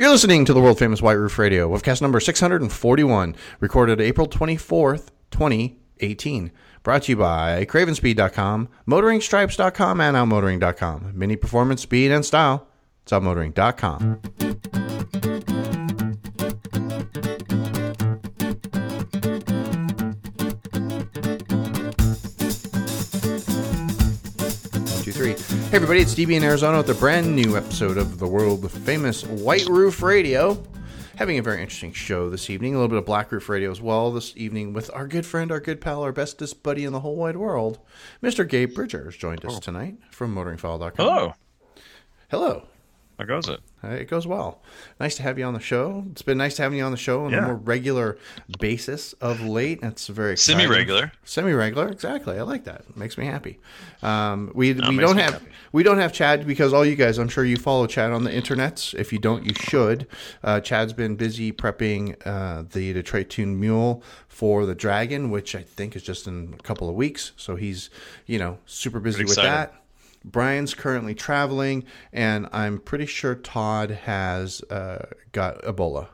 You're listening to the world famous White Roof Radio, webcast number 641, recorded April 24th, 2018. Brought to you by Cravenspeed.com, MotoringStripes.com, and OutMotoring.com. Mini performance, speed, and style. It's OutMotoring.com. Hey, everybody, it's DB in Arizona with a brand new episode of the world famous White Roof Radio. Having a very interesting show this evening. A little bit of Black Roof Radio as well this evening with our good friend, our good pal, our bestest buddy in the whole wide world, Mr. Gabe Bridger has joined us oh. tonight from motoringfile.com. Hello. Hello. How goes it? Uh, It goes well. Nice to have you on the show. It's been nice to have you on the show on a more regular basis of late. That's very exciting. Semi-regular. Semi-regular, exactly. I like that. It makes me happy. Um, we we don't have happy. we don't have Chad because all you guys, I'm sure you follow Chad on the internets. If you don't, you should. Uh, Chad's been busy prepping uh, the Detroit Tune Mule for the Dragon, which I think is just in a couple of weeks. So he's you know super busy Pretty with excited. that. Brian's currently traveling, and I'm pretty sure Todd has uh, got Ebola.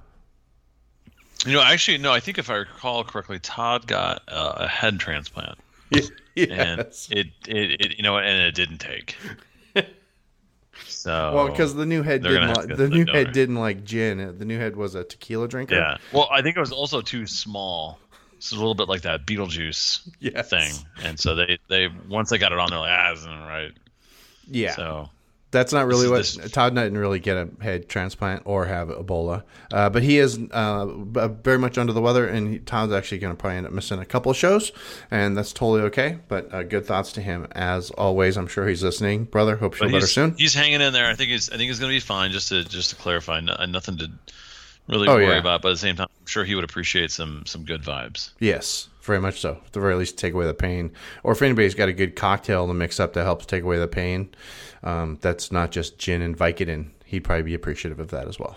You know, actually, no. I think if I recall correctly, Todd got uh, a head transplant, and it, it, it, you know, and it didn't take. So Well, because the new head didn't like to the new the head didn't like gin. The new head was a tequila drinker. yeah. Well, I think it was also too small. It's a little bit like that Beetlejuice Yes. thing, and so they they once they got it on, they're like, ah, this isn't right. Yeah. So That's not really what This Todd didn't really get a head transplant or have Ebola, uh, but he is uh, very much under the weather, and he, Todd's actually going to probably end up missing a couple of shows, and that's totally okay. But uh, good thoughts to him as always. I'm sure he's listening, brother. Hope you feel better soon. he's hanging in there. I think he's I think he's going to be fine. Just to just to clarify, no, nothing to really Oh, worry yeah. about. But at the same time, I'm sure he would appreciate some some good vibes. Yes, very much so. At the very least, take away the pain. Or if anybody's got a good cocktail to mix up that helps take away the pain, um, that's not just gin and Vicodin. He'd probably be appreciative of that as well.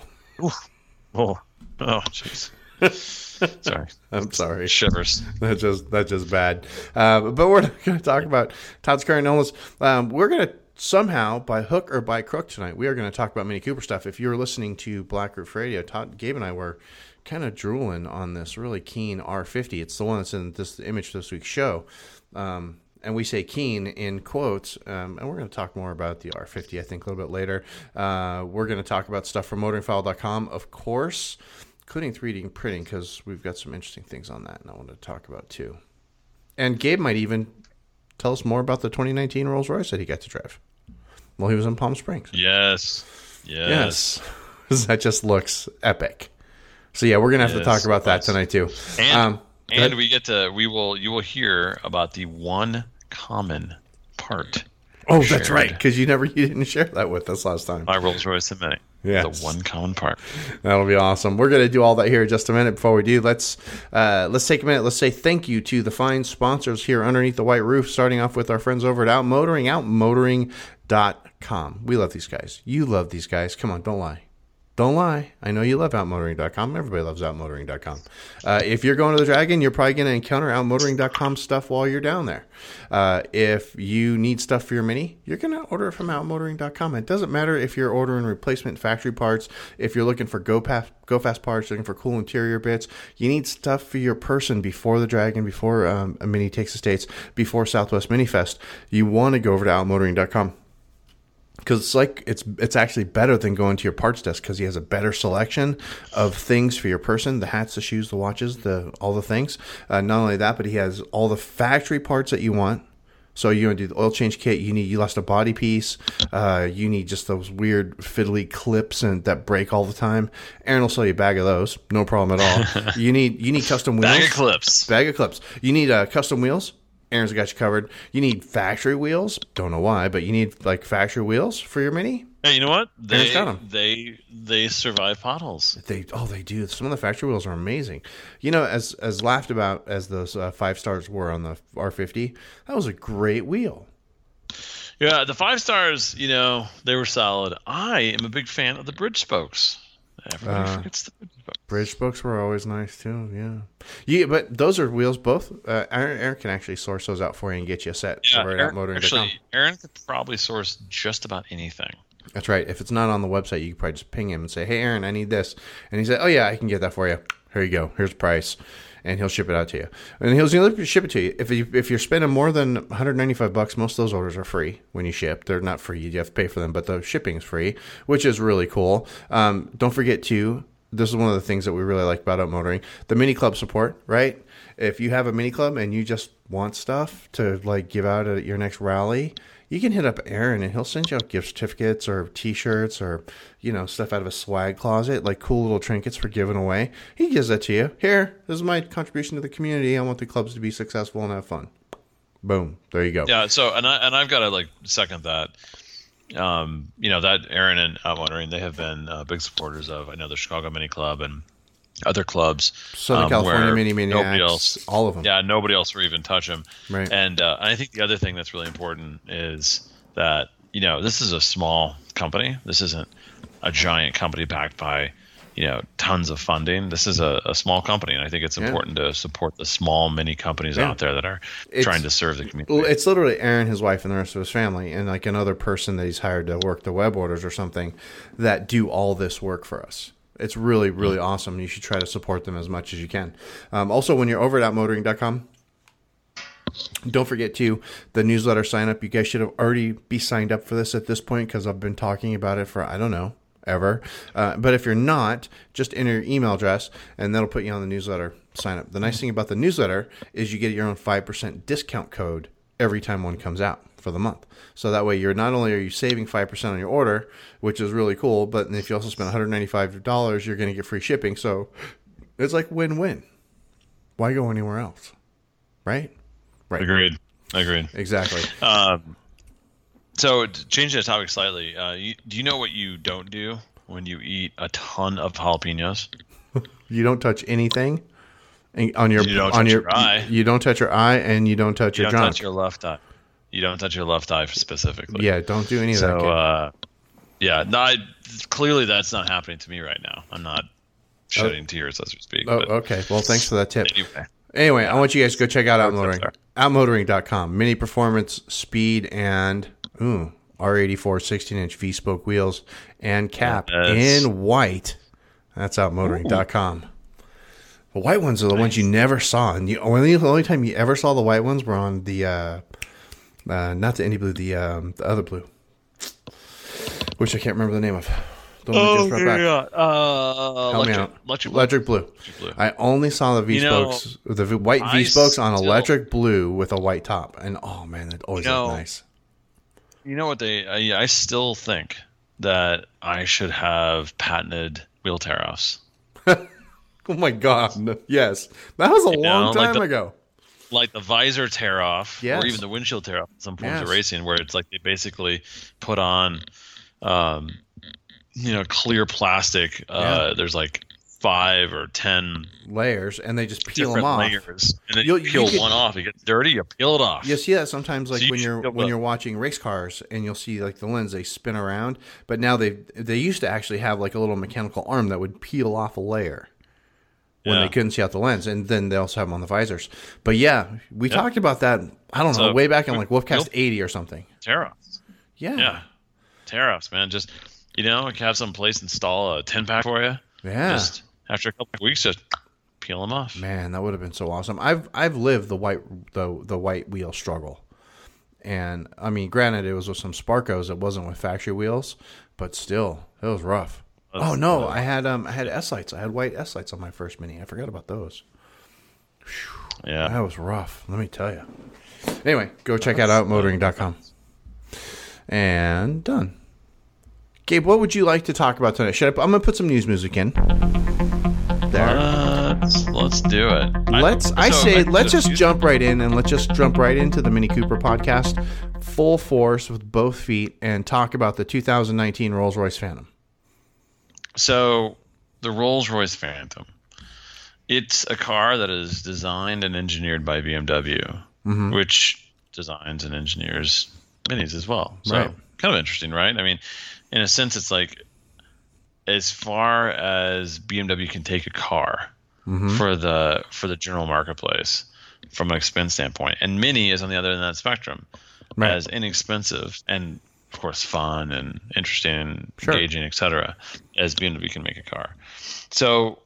Oh, oh, jeez. Sorry, I'm sorry. shivers. That's just that's just bad. Uh, but we're not going to talk about Todd's current illness. Um, we're going to somehow, by hook or by crook tonight, we are going to talk about Mini Cooper stuff. If you're listening to Black Roof Radio, Todd, Gabe, and I were kind of drooling on this really keen R50. It's the one that's in this image this week's show. Um, and we say keen in quotes, um, and we're going to talk more about the R50, I think, a little bit later. Uh, we're going to talk about stuff from motoringfile.com, of course, including 3D printing, because we've got some interesting things on that, and I want to talk about too. And Gabe might even tell us more about the 2019 Rolls Royce that he got to drive while he was in Palm Springs. Yes, yes. Yes. that just looks epic. So, yeah, we're going to have to talk about that tonight too. And Um, and we get to we will you will hear about the one common part. oh, that's right, because you never you didn't share that with us last time. My Rolls Royce and Mini. Yes. The one common part. That'll be awesome. We're going to do all that here in just a minute. Before we do, let's uh, let's take a minute. Let's say thank you to the fine sponsors here underneath the white roof. Starting off with our friends over at Out Motoring, outmotoring.com. We love these guys. You love these guys. Come on, don't lie. Don't lie. I know you love outmotoring.com. Everybody loves outmotoring.com. Uh, if you're going to the Dragon, you're probably going to encounter outmotoring.com stuff while you're down there. Uh, if you need stuff for your Mini, you're going to order it from outmotoring.com. It doesn't matter if you're ordering replacement factory parts, if you're looking for go go fast parts, looking for cool interior bits. You need stuff for your person before the Dragon, before um, a Mini takes the States, before Southwest Mini Fest. You want to go over to outmotoring.com because it's like it's it's actually better than going to your parts desk because he has a better selection of things for your person the hats the shoes the watches the all the things uh, not only that but he has all the factory parts that you want so you want to do the oil change kit you need you lost a body piece uh, you need just those weird fiddly clips and that break all the time aaron will sell you a bag of those no problem at all you need you need custom wheels Bag of clips. Bag of clips. You need uh, custom wheels. Aaron's got you covered. You need factory wheels. Don't know why, but you need like factory wheels for your mini. Hey, you know what? They they they survive potholes. They oh they do. Some of the factory wheels are amazing. You know, as as laughed about as those uh, five stars were on the R50, that was a great wheel. Yeah, the five stars, you know, they were solid. I am a big fan of the bridge spokes. Everybody Uh, forgets the bridge spokes. Bridge spokes were always nice too. Yeah, yeah, but those are wheels both. Uh, Aaron, Aaron can actually source those out for you and get you a set Yeah, Aaron, actually, Aaron could probably source just about anything. That's right. If it's not on the website, you can probably just ping him and say, "Hey, Aaron, I need this," and he said, "Oh yeah, I can get that for you. Here you go. Here's the price." And he'll ship it out to you, and he'll he'll ship it to you. If you if you're spending more than 195 bucks, most of those orders are free when you ship. They're not free; you have to pay for them, but the shipping is free, which is really cool. Um, don't forget to. This is one of the things that we really like about Outmotoring: the mini club support. Right? If you have a mini club and you just want stuff to like give out at your next rally, you can hit up Aaron and he'll send you out gift certificates or T-shirts or you know stuff out of a swag closet, like cool little trinkets for giving away. He gives that to you. Here, this is my contribution to the community. I want the clubs to be successful and have fun. Boom, there you go. Yeah. So and I and I've got to like second that. Um, you know that Aaron and Outmotoring they have been uh, big supporters of. I know the Chicago Mini Club and other clubs. Southern um, California Mini nobody Maniacs, else, all of them. yeah, nobody else will even touch them. Right. And uh, I think the other thing that's really important is that you know this is a small company. This isn't a giant company backed by you know tons of funding. This is a, a small company, and I think it's Yeah. important to support the small mini companies Yeah. out there that are It's- trying to serve the community. It's literally Aaron, his wife, and the rest of his family, and like another person that he's hired to work the web orders or something that do all this work for us. It's really, really awesome. You should try to support them as much as you can. Um, also, when you're over at outmotoring.com, don't forget to the newsletter sign up. You guys should have already be signed up for this at this point because I've been talking about it for I don't know ever. Uh, but if you're not, just enter your email address and that'll put you on the newsletter sign up. The nice thing about the newsletter is you get your own five percent discount code every time one comes out for the month. So that way you're not only are you saving 5% on your order, which is really cool, but if you also spend $195, you're going to get free shipping. So it's like win-win. Why go anywhere else? Right? Right. Agreed. Agreed. Exactly. Um, so changing the topic slightly, uh, you, do you know what you don't do when you eat a ton of jalapenos? You don't touch anything on your You on touch your, your eye. You don't touch your eye and you don't touch You your don't junk. touch your left eye. You don't touch your left eye specifically. yeah, don't do any of that. So, uh, yeah, no, I, clearly that's not happening to me right now. I'm not shedding tears as we speak. oh, but okay. Well, thanks for that tip. anyway, Anyway, I want you guys to go check out Outmotoring. Outmotoring.com. Mini performance, speed, and ooh, R84 16 inch V spoke wheels and cap Yes. in white. That's Outmotoring.com. The white ones are the ones you never saw. And the only, the only time you ever saw the white ones were on the, uh, uh, not the Indi blue, the, um, the other blue, which I can't remember the name of. The one that just back. Uh, Help me electric, out. electric, Electric blue. blue. I only saw the V You know, spokes, the white V spokes on electric blue with a white top, and oh man, that always You know, looked nice. You know what they? I, I still think that I should have patented wheel tear offs. Oh my god, yes, that was a know, long like time the- ago. like the visor tear off, Yes. or even the windshield tear off some forms of racing, where it's like they basically put on, um, you know, clear plastic. Uh, There's like five or ten Layers, and they just peel them different off. layers, and then you you peel could- one off. It gets dirty, you peel it off. You see that sometimes, like So you when you're when to- you're watching race cars, and you'll see like the lens they spin around. But now they they used to actually have like a little mechanical arm that would peel off a layer when Yeah. they couldn't see out the lens, and then they also have them on the visors. But yeah, we talked about that. I don't know, way back in like Wolfcast nope. eighty or something. tear offs. Yeah, Yeah, tear offs, man. Just you know, have some place install a ten pack for you. yeah. Just after a couple of weeks, just peel them off. Man, that would have been so awesome. I've I've lived the white the the white wheel struggle, and I mean, granted, it was with some Sparcos. It wasn't with factory wheels, but still, it was rough. oh no, I had um I had S lights. I had white S lights on my first Mini. I forgot about those. Yeah. That was rough. Let me tell you. Anyway, go check out outmotoring.com. And done. Gabe, what would you like to talk about tonight? Should I, I'm gonna put some news music in. There. Let's let's do it. Let's. I so say I- let's just jump right in and let's just jump right into the Mini Cooper podcast, full force with both feet, and talk about the 2019 Rolls Royce Phantom. So the Rolls Royce Phantom, it's a car that is designed and engineered by BMW, Mm-hmm. which designs and engineers minis as well. So Right. kind of interesting, right? I mean, in a sense, it's like as far as BMW can take a car Mm-hmm. for the for the general marketplace from an expense standpoint, and Mini is on the other end of that spectrum Right. as inexpensive and of course, fun and interesting and Sure. engaging, etc., as BMW can make a car. So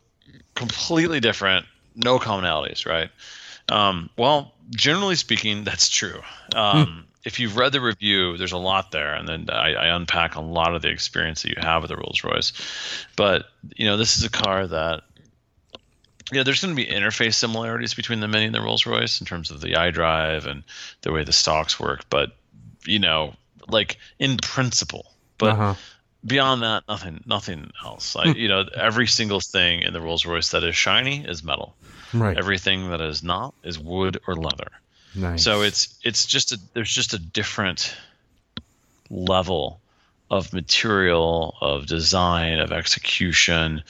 completely different, no commonalities, right? Um, well, generally speaking, that's true. Um, If you've read the review, there's a lot there, and then I, I unpack a lot of the experience that you have with the Rolls Royce. But you know, this is a car that you know, there's going to be interface similarities between the Mini and the Rolls Royce in terms of the iDrive and the way the stocks work, but you know, like in principle. But Uh-huh. beyond that, nothing, nothing else. I, you know, every single thing in the Rolls Royce that is shiny is metal. Right. Everything that is not is wood or leather. Nice. So it's it's just a there's just a different level of material, of design, of execution,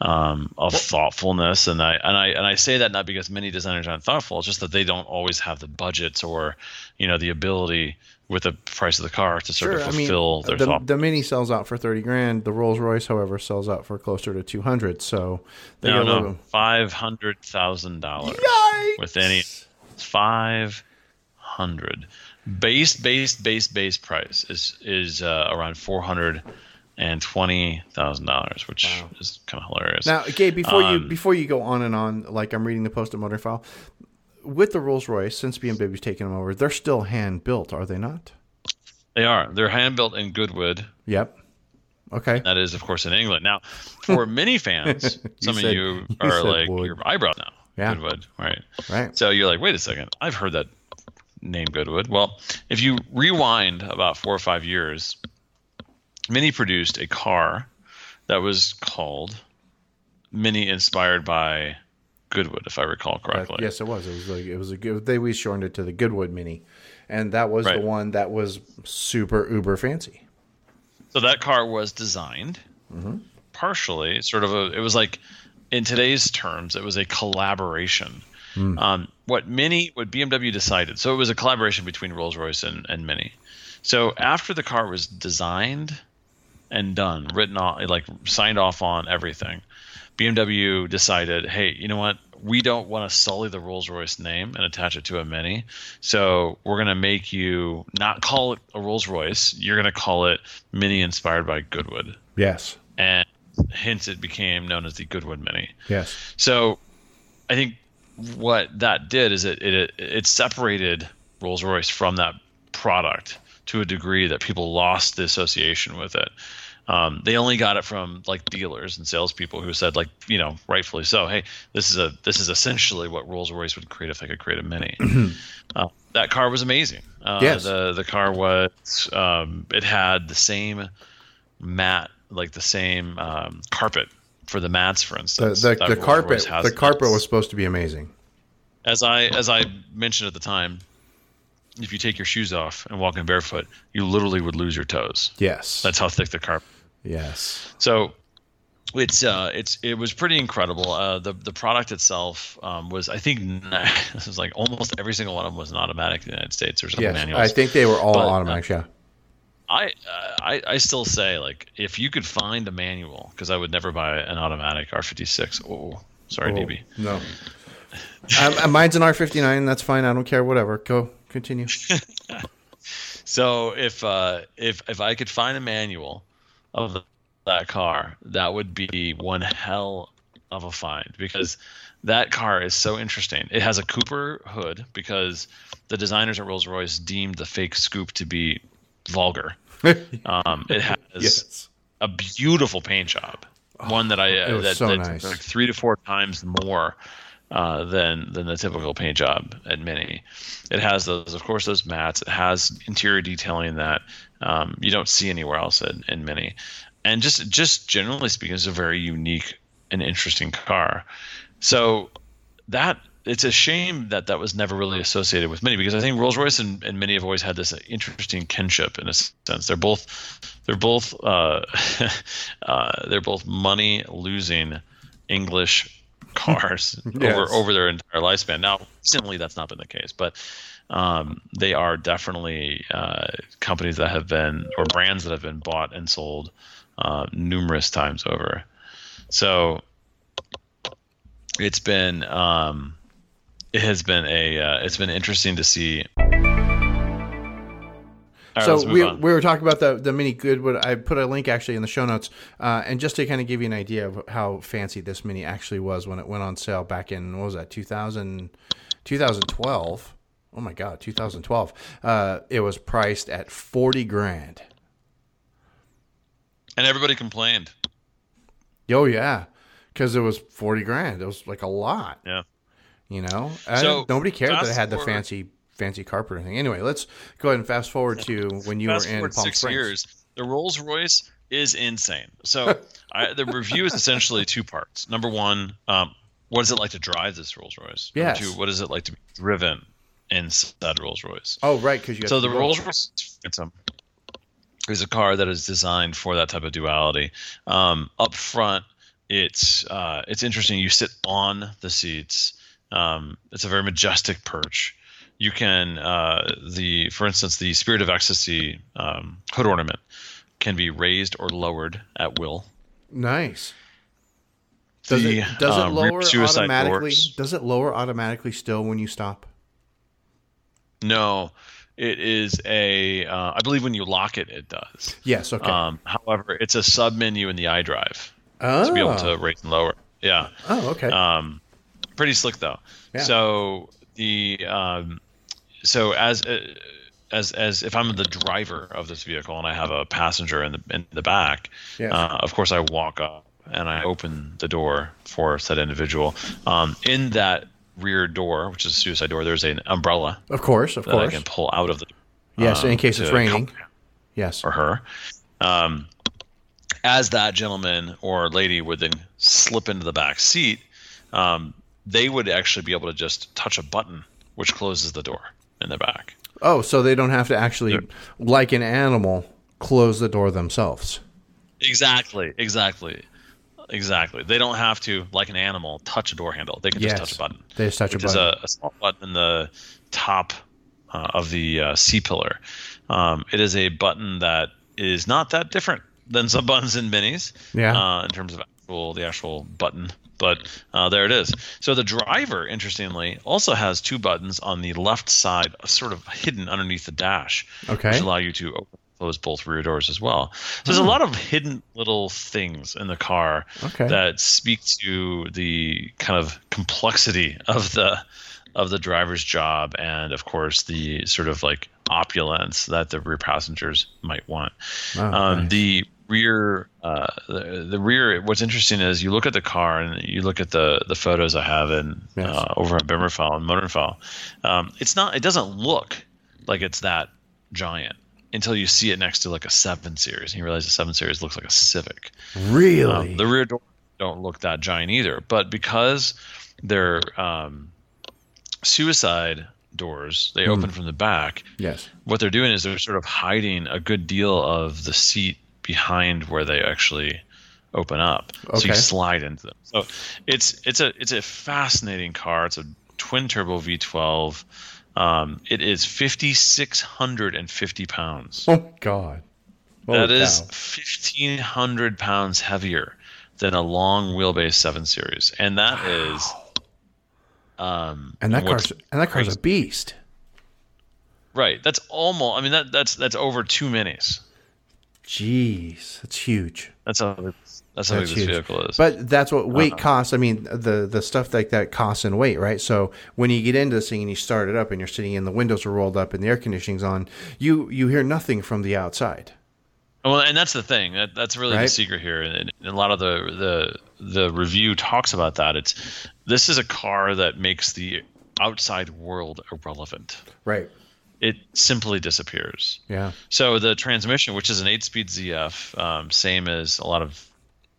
um, of thoughtfulness, and I and I and I say that not because many designers aren't thoughtful, it's just that they don't always have the budgets or, you know, the ability with the price of the car to sort Sure, of I mean, fulfill their the, thought. the Mini sells out for thirty grand. The Rolls Royce, however, sells out for closer to two hundred. So they no, no, five hundred thousand dollars with any five hundred base base base base price is is uh, around four hundred and twenty thousand dollars, which Wow. is kind of hilarious. Now, Gabe, before you Um, before you go on and on, like I'm reading the post of motor file with the Rolls Royce, since BMW's taken them over, they're still hand built, are they not? they are they're hand built in Goodwood. Yep. Okay. That is, of course, in England. Now, for mini fans, some said- of you you are said like wood. your eyebrows now. Yeah. Goodwood, right? Right. So you're like, wait a second, I've heard that name Goodwood. Well, if you rewind about four or five years, Mini produced a car that was called Mini, inspired by Goodwood, if I recall Uh, correctly. yes, it was. It was like it was a good. They we shortened it to the Goodwood Mini, and that was Right. the one that was super uber fancy. So that car was designed partially, sort of a. It was like, in today's terms, it was a collaboration. Um, what Mini, what BMW decided, so it was a collaboration between Rolls Royce and, and Mini. So after the car was designed and done, written on, like signed off on everything, BMW decided, hey, you know what? We don't want to sully the Rolls Royce name and attach it to a Mini. So we're going to make you not call it a Rolls Royce. You're going to call it Mini inspired by Goodwood. Yes. And hence it became known as the Goodwood Mini. Yes. So I think what that did is it it, it separated Rolls Royce from that product to a degree that people lost the association with it. Um, they only got it from like dealers and salespeople who said, like, you know, rightfully so. Hey, this is a this is essentially what Rolls Royce would create if they could create a Mini. uh, that car was amazing. Uh, Yes. The the car was um, it had the same mat, like the same um, carpet for the mats, for instance. the, that the carpet the carpet its- was supposed to be amazing. as I as I mentioned at the time, if you take your shoes off and walk in barefoot, you literally would lose your toes. Yes. That's how thick the carpet. yes. So it's uh it's it was pretty incredible. Uh, the the product itself um, was I think this was like almost every single one of them was an automatic in the United States. There's some Yes. manuals. I think they were all But, uh, yeah. I, uh, I I still say like if you could find a manual because I would never buy an automatic R56. Oh, sorry, Oh, DB. No. um, mine's an R59. That's fine. I don't care. Whatever. Go. Continue. So if uh, if if I could find a manual of the, that car, that would be one hell of a find because that car is so interesting. It has a Cooper hood because the designers at Rolls Royce deemed the fake scoop to be vulgar. Um, it has yes. a beautiful paint job, one that I uh, that, so that's nice. like three to four times more uh, than than the typical paint job at Mini. It has those, of course, those mats. It has interior detailing that um, you don't see anywhere else in, in Mini, and just just generally speaking, it's a very unique and interesting car. So that it's a shame that that was never really associated with Mini because I think Rolls Royce and, and Mini have always had this interesting kinship in a sense. They're both they're both uh, uh, they're both money losing English cars Yes. over over their entire lifespan. Now, recently that's not been the case, but um, they are definitely uh, companies that have been or brands that have been bought and sold uh, numerous times over. So it's been um, it has been a uh, it's been interesting to see. Right, so we, on. we were talking about the the mini Goodwood. I put a link actually in the show notes, uh, and just to kind of give you an idea of how fancy this mini actually was when it went on sale back in what was that 2000, 2012. Oh my god, 2012. Uh, it was priced at forty grand. and everybody complained. Oh yeah, because it was forty grand. It was like a lot. Yeah. You know, So, nobody cared that it fast had the forward- fancy fancy carpet or anything. Anyway, let's go ahead and fast forward to when you Fast were in Palm six Springs. years, the Rolls Royce is insane. So I, the review is essentially two parts. Number one, um, what is it like to drive this Rolls Royce? Number Yes. two, what is it like to be driven in said Rolls Royce? Oh right, because you got So the Rolls Royce Phantom is a car that is designed for that type of duality. Um, up front, it's uh, it's interesting. You sit on the seats. Um, it's a very majestic perch. You can uh, the for instance the Spirit of Ecstasy um, hood ornament can be raised or lowered at will. Nice. Does The, it does it uh, lower automatically? Does it lower automatically still when you stop? No, it is a. Uh, I believe when you lock it, it does. Yes. Okay. Um, however, it's a sub menu in the iDrive. oh. to be able to raise and lower. Yeah. Oh, okay. Um, pretty slick though. Yeah. So the um, so as uh, as as if I'm the driver of this vehicle and I have a passenger in the in the back, Yes. uh, of course I walk up and I open the door for said individual. Um, in that rear door, which is a suicide door, there's an umbrella of course. Of that I can pull out of the Yes. um, in case it's raining. Yes. or her. Um, as that gentleman or lady would then slip into the back seat, um, they would actually be able to just touch a button which closes the door in the back. Oh, so they don't have to actually, like an animal, close the door themselves. Exactly, exactly, exactly. They don't have to, like an animal, touch a door handle. They can Yes. just touch a button. They just touch a button. a, a small button in the top uh, of the uh, C pillar. Um, it is a button that is not that different than some buttons in minis. Yeah. Uh, in terms of actual the actual button, but uh, there it is. So the driver, interestingly, also has two buttons on the left side, sort of hidden underneath the dash, Okay. which allow you to open and close both rear doors as well. So there's a lot of hidden little things in the car Okay. that speak to the kind of complexity of the of the driver's job and of course the sort of like opulence that the rear passengers might want um, nice. the rear uh, the, the rear what's interesting is you look at the car and you look at the the photos i have in Yes. uh, over at bimmerfile and motorfile um, it's not it doesn't look like it's that giant until you see it next to like a 7 series and you realize the 7 series looks like a civic really? um, the rear doors don't look that giant either, but because they're um, suicide doors, they open from the back. yes. What they're doing is they're sort of hiding a good deal of the seat behind where they actually open up, so you slide into them. So it's it's a it's a fascinating car. It's a twin turbo V12. Um, it is 5,650 pounds. Oh God. Holy That is cow. 1,500 pounds heavier than a long wheelbase 7 Series. And that is. Um, and that car's and that car's a beast. Right. That's almost. I mean, that that's that's over two minis. Jeez, that's huge. That's how that's how big this vehicle is. But that's what weight Uh-huh. costs. I mean, the the stuff like that costs in weight, right? So when you get into this thing and you start it up and you're sitting in, the windows are rolled up and the air conditioning's on, you you hear nothing from the outside. Well, and that's the thing. That, that's really the secret here, and, and a lot of the the the review talks about that. It's this is a car that makes the outside world irrelevant. Right. It simply disappears. Yeah. So the transmission, which is an eight-speed ZF, um, same as a lot of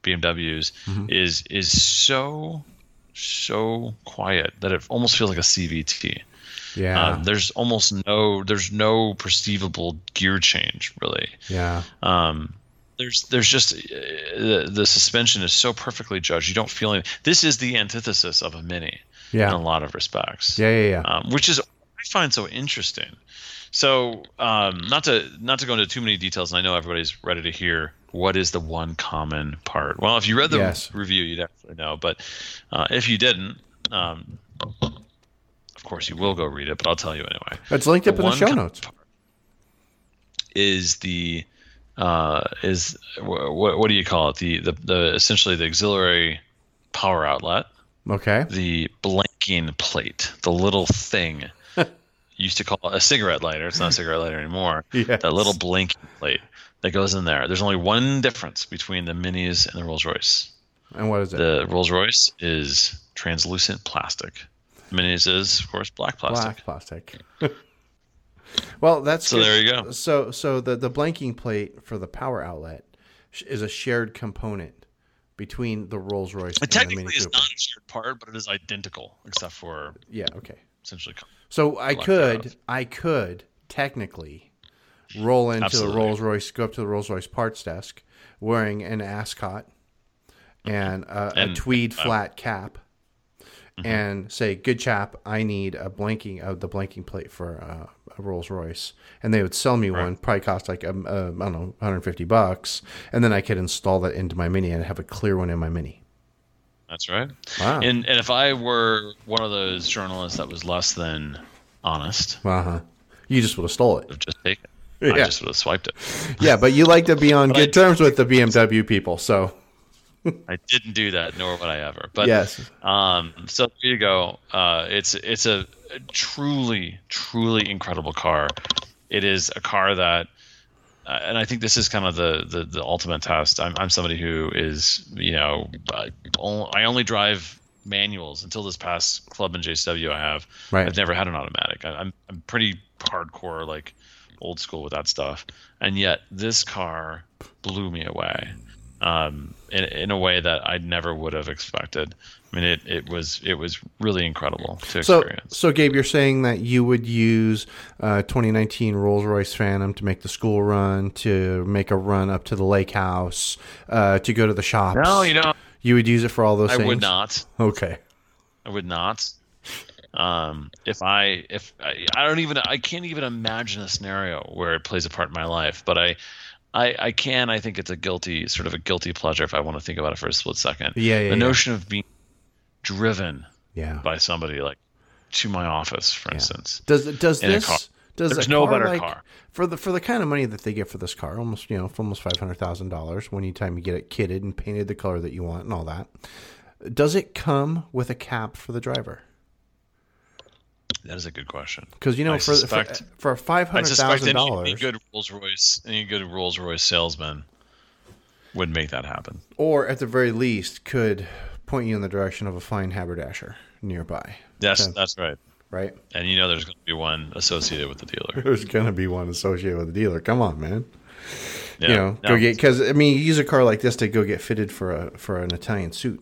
BMWs, Mm-hmm. is is so so quiet that it almost feels like a CVT. Yeah. Uh, there's almost no there's no perceivable gear change really. yeah. Um, there's there's just uh, the, the suspension is so perfectly judged. You don't feel any. This is the antithesis of a mini Yeah. in a lot of respects Yeah. Yeah. Yeah. um, which is find so interesting. So, um, not to not to go into too many details, and I know everybody's ready to hear what is the one common part. Well, if you read the Yes. review, you'd actually know, but uh, if you didn't, um, of course you will go read it. But I'll tell you anyway. It's linked up in the show notes. is the uh, is what, what do you call it? The, the the essentially the auxiliary power outlet, Okay. the blanking plate, the little thing used to call it a cigarette lighter. It's not a cigarette lighter anymore. Yes. That little blinking plate that goes in there. There's only one difference between the Minis and the Rolls Royce. And what is it? The Rolls Royce is translucent plastic. The Minis is, of course, black plastic. Black plastic. well, that's So good. there you go. So so the the blanking plate for the power outlet is a shared component between the Rolls Royce It and the technically is not a shared part, but it is identical, except for Yeah. Okay. essentially. So I could out. I could technically roll into Absolutely. the Rolls Royce, go up to the Rolls Royce parts desk, wearing an ascot and a, a And- tweed uh, flat cap, and say, "Good chap, I need a blanking uh, the blanking plate for uh, a Rolls Royce," and they would sell me one. Probably cost like um, uh, I don't know, 150 bucks, and then I could install that into my Mini and have a clear one in my Mini. That's right. Wow. And and if I were one of those journalists that was less than honest, Uh huh. You just would have stole it. Just taken. it. I just would have swiped it. Yeah, but you like to be on good terms with the BMW people, so I didn't do that, nor would I ever. But yes. Um, so there you go. Uh, it's it's a, truly truly incredible car. It is a car that, and I think this is kind of the the, the ultimate test. I'm I'm somebody who is you know I only, I only drive manuals until this past club in JCW. I have Right. I've never had an automatic. I, I'm I'm pretty hardcore like old school with that stuff, and yet this car blew me away um, in, in a way that I never would have expected. I mean, it, it was it was really incredible to So, experience. so Gabe, you're saying that you would use uh, 2019 Rolls Royce Phantom to make the school run, to make a run up to the lake house, uh, to go to the shops. no, you know, you would use it for all those things. I things. would not. Okay. I would not. Um, if I if I, I don't even I can't even imagine a scenario where it plays a part in my life, but I. I, I can. I think it's a guilty, sort of a guilty pleasure if I want to think about it for a split second. Yeah, yeah, The yeah. notion of being driven Yeah. by somebody like to my office, for instance. Does does in this does There's a no car better like, car. for the for the kind of money that they get for this car, almost you know, for almost five hundred thousand dollars when you time you get it kitted and painted the color that you want and all that. Does it come with a cap for the driver? That is a good question. Because you know, I for, suspect- for for five hundred thousand any, any dollars, good Rolls Royce, any good Rolls Royce salesman would make that happen. or at the very least, could point you in the direction of a fine haberdasher nearby. Yes, Okay. that's right. Right? And you know, there's going to be one associated with the dealer. There's gonna be one associated with the dealer. Come on, man. Yeah. you know, No, go get because I mean, you use a car like this to go get fitted for a for an Italian suit,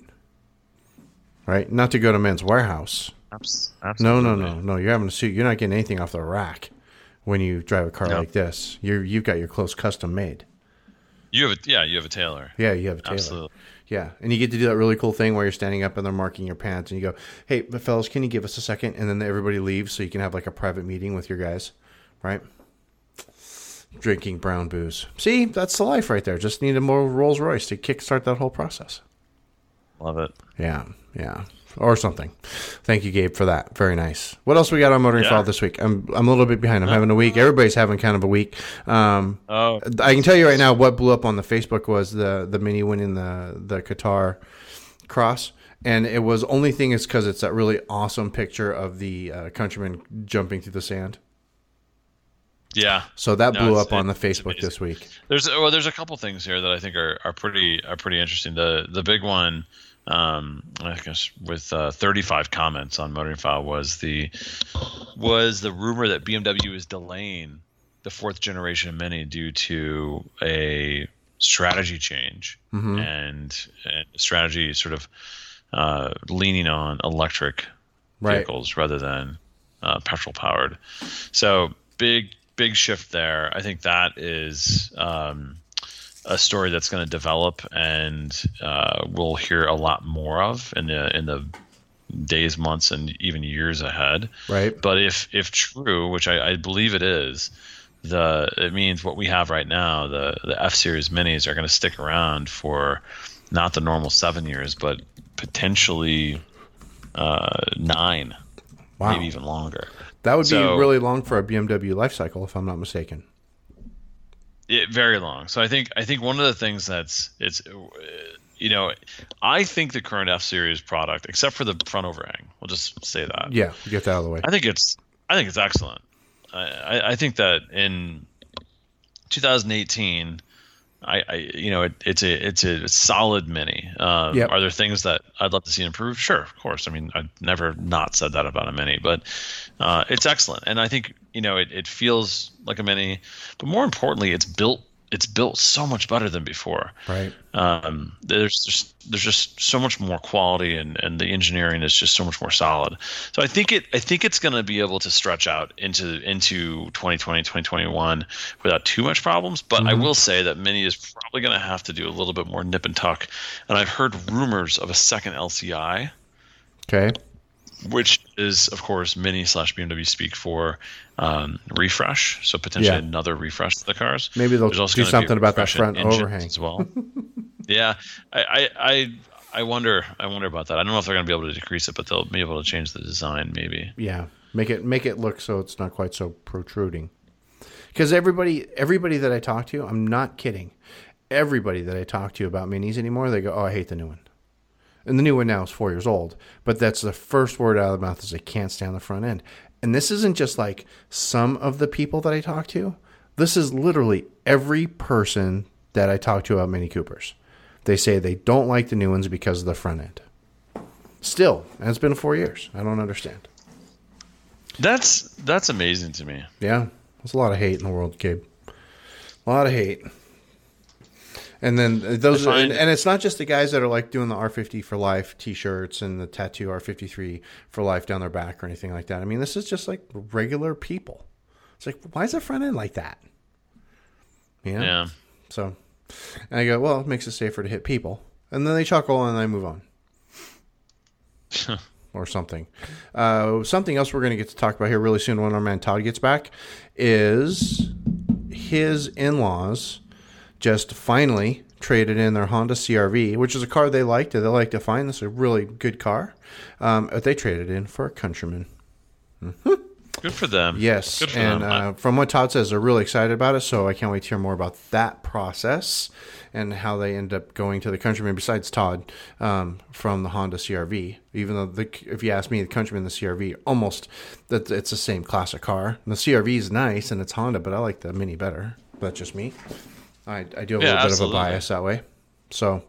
right? Not to go to Men's Warehouse. abs- No, no, no, no. You're having a suit. You're not getting anything off the rack when you drive a car No. like this. You're you've got your clothes custom made. You have a yeah, you have a tailor. Yeah, you have a tailor. Absolutely. Yeah, and you get to do that really cool thing where you're standing up and they're marking your pants, and you go, "Hey, but fellas, can you give us a second? And then everybody leaves, so you can have like a private meeting with your guys, right? Drinking brown booze. See, that's the life right there. Just need a more Rolls Royce to kickstart that whole process. Love it. Yeah, yeah, or something. Thank you, Gabe, for that. Very nice. What else we got on Motoring Yeah. This week? I'm I'm a little bit behind. I'm having a week. Everybody's having kind of a week. Um, Oh, I can tell you right now what blew up on the Facebook was the the mini winning the the Qatar cross, and it was only thing is because it's that really awesome picture of the uh, countryman jumping through the sand. yeah. So that No, blew up on the Facebook this week. There's well, there's a couple things here that I think are, are pretty are pretty interesting. The the big one, um, I guess with uh, 35 comments on Motoring File was the was the rumor that BMW is delaying the fourth generation Mini due to a strategy change Mm-hmm. and, and strategy sort of uh, leaning on electric Right. vehicles rather than uh, petrol powered. So big big shift there. I think that is um, a story that's going to develop and uh, we'll hear a lot more of in the in the days, months, and even years ahead. Right. But if if true, which I, I believe it is, the it means what we have right now, the the F Series Minis are going to stick around for not the normal seven years, but potentially uh, nine, Wow. maybe even longer. That would be really long for a BMW life cycle, if I'm not mistaken. It, very long. So I think I think one of the things that's it's you know I think the current F series product, except for the front overhang, we'll just say that. Yeah, get that out of the way. I think it's I think it's excellent. I, I, I think that in 2018, I, I you know it, it's a it's a solid mini. Um, Yep. Are there things that I'd love to see improved? Sure, of course. I mean, I've never not said that about a mini, but uh, it's excellent, and I think you know it, it feels like a mini, but more importantly, it's built it's built so much better than before. Right. Um, there's just there's just so much more quality and, and the engineering is just so much more solid. So I think it I think it's going to be able to stretch out into into 2020 2021 without too much problems. But I will say that Mini is probably going to have to do a little bit more nip and tuck. And I've heard rumors of a second LCI Okay. Which is of course mini slash BMW speak for um, refresh. So potentially Yeah. another refresh to the cars. Maybe they'll do something about that front overhang. as well. yeah, I, I, I, I wonder. I wonder about that. I don't know if they're going to be able to decrease it, but they'll be able to change the design. Maybe. Yeah, make it make it look so it's not quite so protruding. Because everybody everybody that I talk to, I'm not kidding. Everybody that I talk to about minis anymore, they go, "Oh, I hate the new one." And the new one now is four years old, but that's the first word out of the mouth is I can't stand the front end. And this isn't just like some of the people that I talk to. This is literally every person that I talk to about Mini Coopers. They say they don't like the new ones because of the front end. Still, and it's been four years. I don't understand. That's that's amazing to me. Yeah, there's a lot of hate in the world, Gabe. A lot of hate. And then those, I and, and it's not just the guys that are like doing the R50 for life T-shirts and the tattoo R53 for life down their back or anything like that. I mean, this is just like regular people. It's like, why is the front end like that? Yeah. Yeah. So, and I go, well, it makes it safer to hit people, and then they chuckle and I move on. or something. Uh, something else we're going to get to talk about here really soon when our man Todd gets back is his in laws just finally traded in their Honda CRV, which is a car they liked. They like to find this is a really good car. Um, but they traded in for a Countryman. Good for them. Yes, Good for and them. uh, from what Todd says, they're really excited about it. So I can't wait to hear more about that process and how they end up going to the Countryman. Besides Todd um, from the Honda CRV, even though the, if you ask me, the Countryman, and the CRV, almost that it's the same classic car. And the CRV is nice and it's Honda, but I like the Mini better. That's just me. I, I do have a Yeah, little bit of a bias that way. So,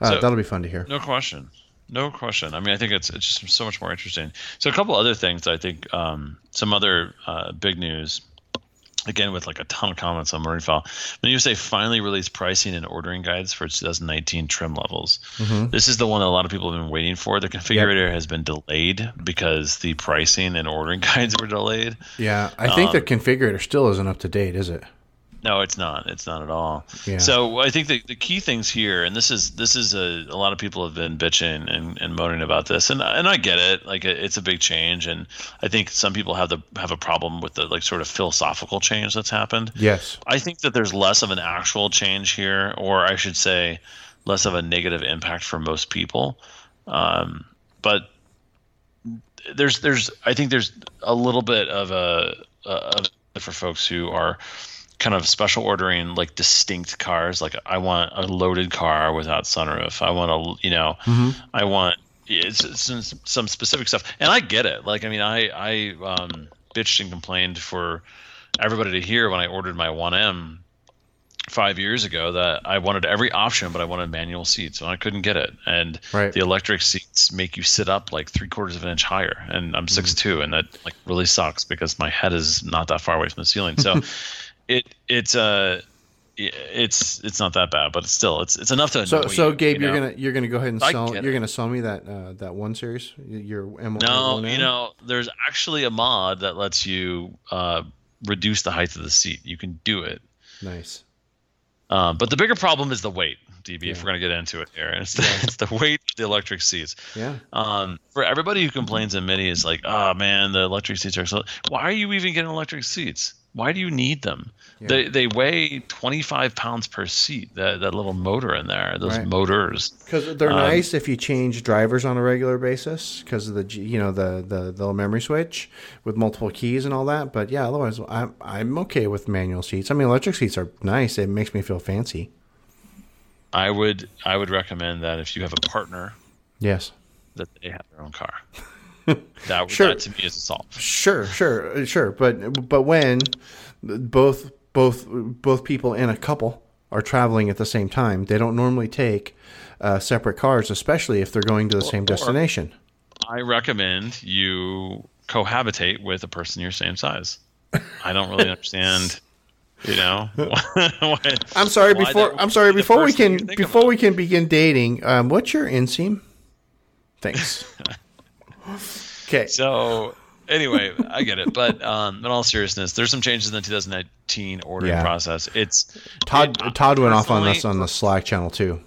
uh, So- that'll be fun to hear. No question. No question. I mean, I think it's it's just so much more interesting. So a couple other things. I think um, some other uh, big news. Again, with like a ton of comments on Marine When you say finally released pricing and ordering guides for 2019 trim levels, Mm-hmm. this is the one that a lot of people have been waiting for. The configurator has been delayed because the pricing and ordering guides were delayed. Yeah, I think the Um, configurator still isn't up to date, is it? No, it's not. It's not at all. Yeah. So I think the, the key things here, and this is this is a, a lot of people have been bitching and, and moaning about this, and and I get it. Like it's a big change, and I think some people have the have a problem with the like sort of philosophical change that's happened. Yes. I think that there's less of an actual change here, or I should say, less of a negative impact for most people. Um, but there's there's I think there's a little bit of a, a, a for folks who are kind of special ordering like distinct cars. Like I want a loaded car without sunroof. I want a you know I want it's, it's some, some specific stuff, and I get it. Like I mean I I um, bitched and complained for everybody to hear when I ordered my 1M five years ago that I wanted every option, but I wanted manual seats, and I couldn't get it. And Right. the electric seats make you sit up like three quarters of an inch higher, and I'm six two, and that like really sucks because my head is not that far away from the ceiling. So it it's uh it's it's not that bad, but it's still it's it's enough to So, annoy so you, Gabe, you you are know? gonna you're gonna go ahead and I sell you're it. gonna sell me that uh, that one series your M No, M1M? you know, there's actually a mod that lets you uh, reduce the height of the seat. You can do it. nice Um, but the bigger problem is the weight, DB. If we're gonna get into it here, and it's the, it's the weight of the electric seats. yeah Um, for everybody who complains in Mini is like, oh man, the electric seats are so. Why are you even getting electric seats? Why do you need them? They they weigh 25 pounds per seat. That that little motor in there, those Right. motors. Because they're um, nice if you change drivers on a regular basis because of the you know the, the the little memory switch with multiple keys and all that. But yeah, otherwise I'm I'm okay with manual seats. I mean, electric seats are nice. It makes me feel fancy. I would I would recommend that if you have a partner Yes. that they have their own car. that, Sure. that to me is a solve. Sure, sure, uh, sure. But but when both both both people in a couple are traveling at the same time, they don't normally take uh, separate cars, especially if they're going to the same destination. I recommend you cohabitate with a person your same size. I don't really understand, you know. why- I'm sorry. Before I'm sorry. be Before we can before about. we can begin dating, um, what's your inseam? Thanks. Okay. So anyway, I get it, but um, in all seriousness, there's some changes in the 2019 ordering Yeah. process. It's Todd it- Todd went off on us on the Slack channel too.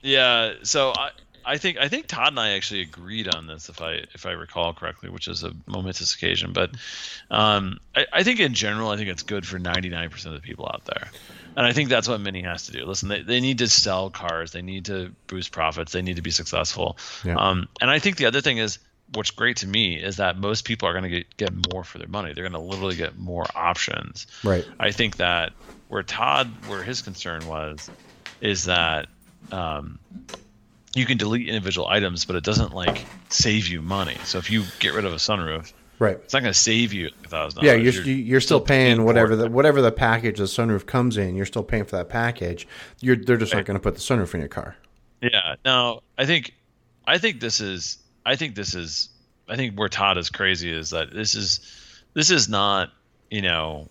Yeah, so I, I think I think Todd and I actually agreed on this, if I if I recall correctly, which is a momentous occasion. But um, I, I think in general, I think it's good for 99% of the people out there, and I think that's what Mini has to do. Listen, they, they need to sell cars, they need to boost profits, they need to be successful. Yeah. Um, and I think the other thing is. What's great to me is that most people are going to get, get more for their money. They're going to literally get more options. Right. I think that where Todd, where his concern was, is that um, you can delete individual items, but it doesn't like save you money. So if you get rid of a sunroof, Right. it's not going to save you a thousand. Yeah, you're, you're, still paying for whatever the whatever the package the sunroof comes in. You're still paying for that package. You're they're just not going to put the sunroof in your car. Yeah. Now I think, I think this is, I think this is, I think where Todd is crazy is that this is, this is not, you know,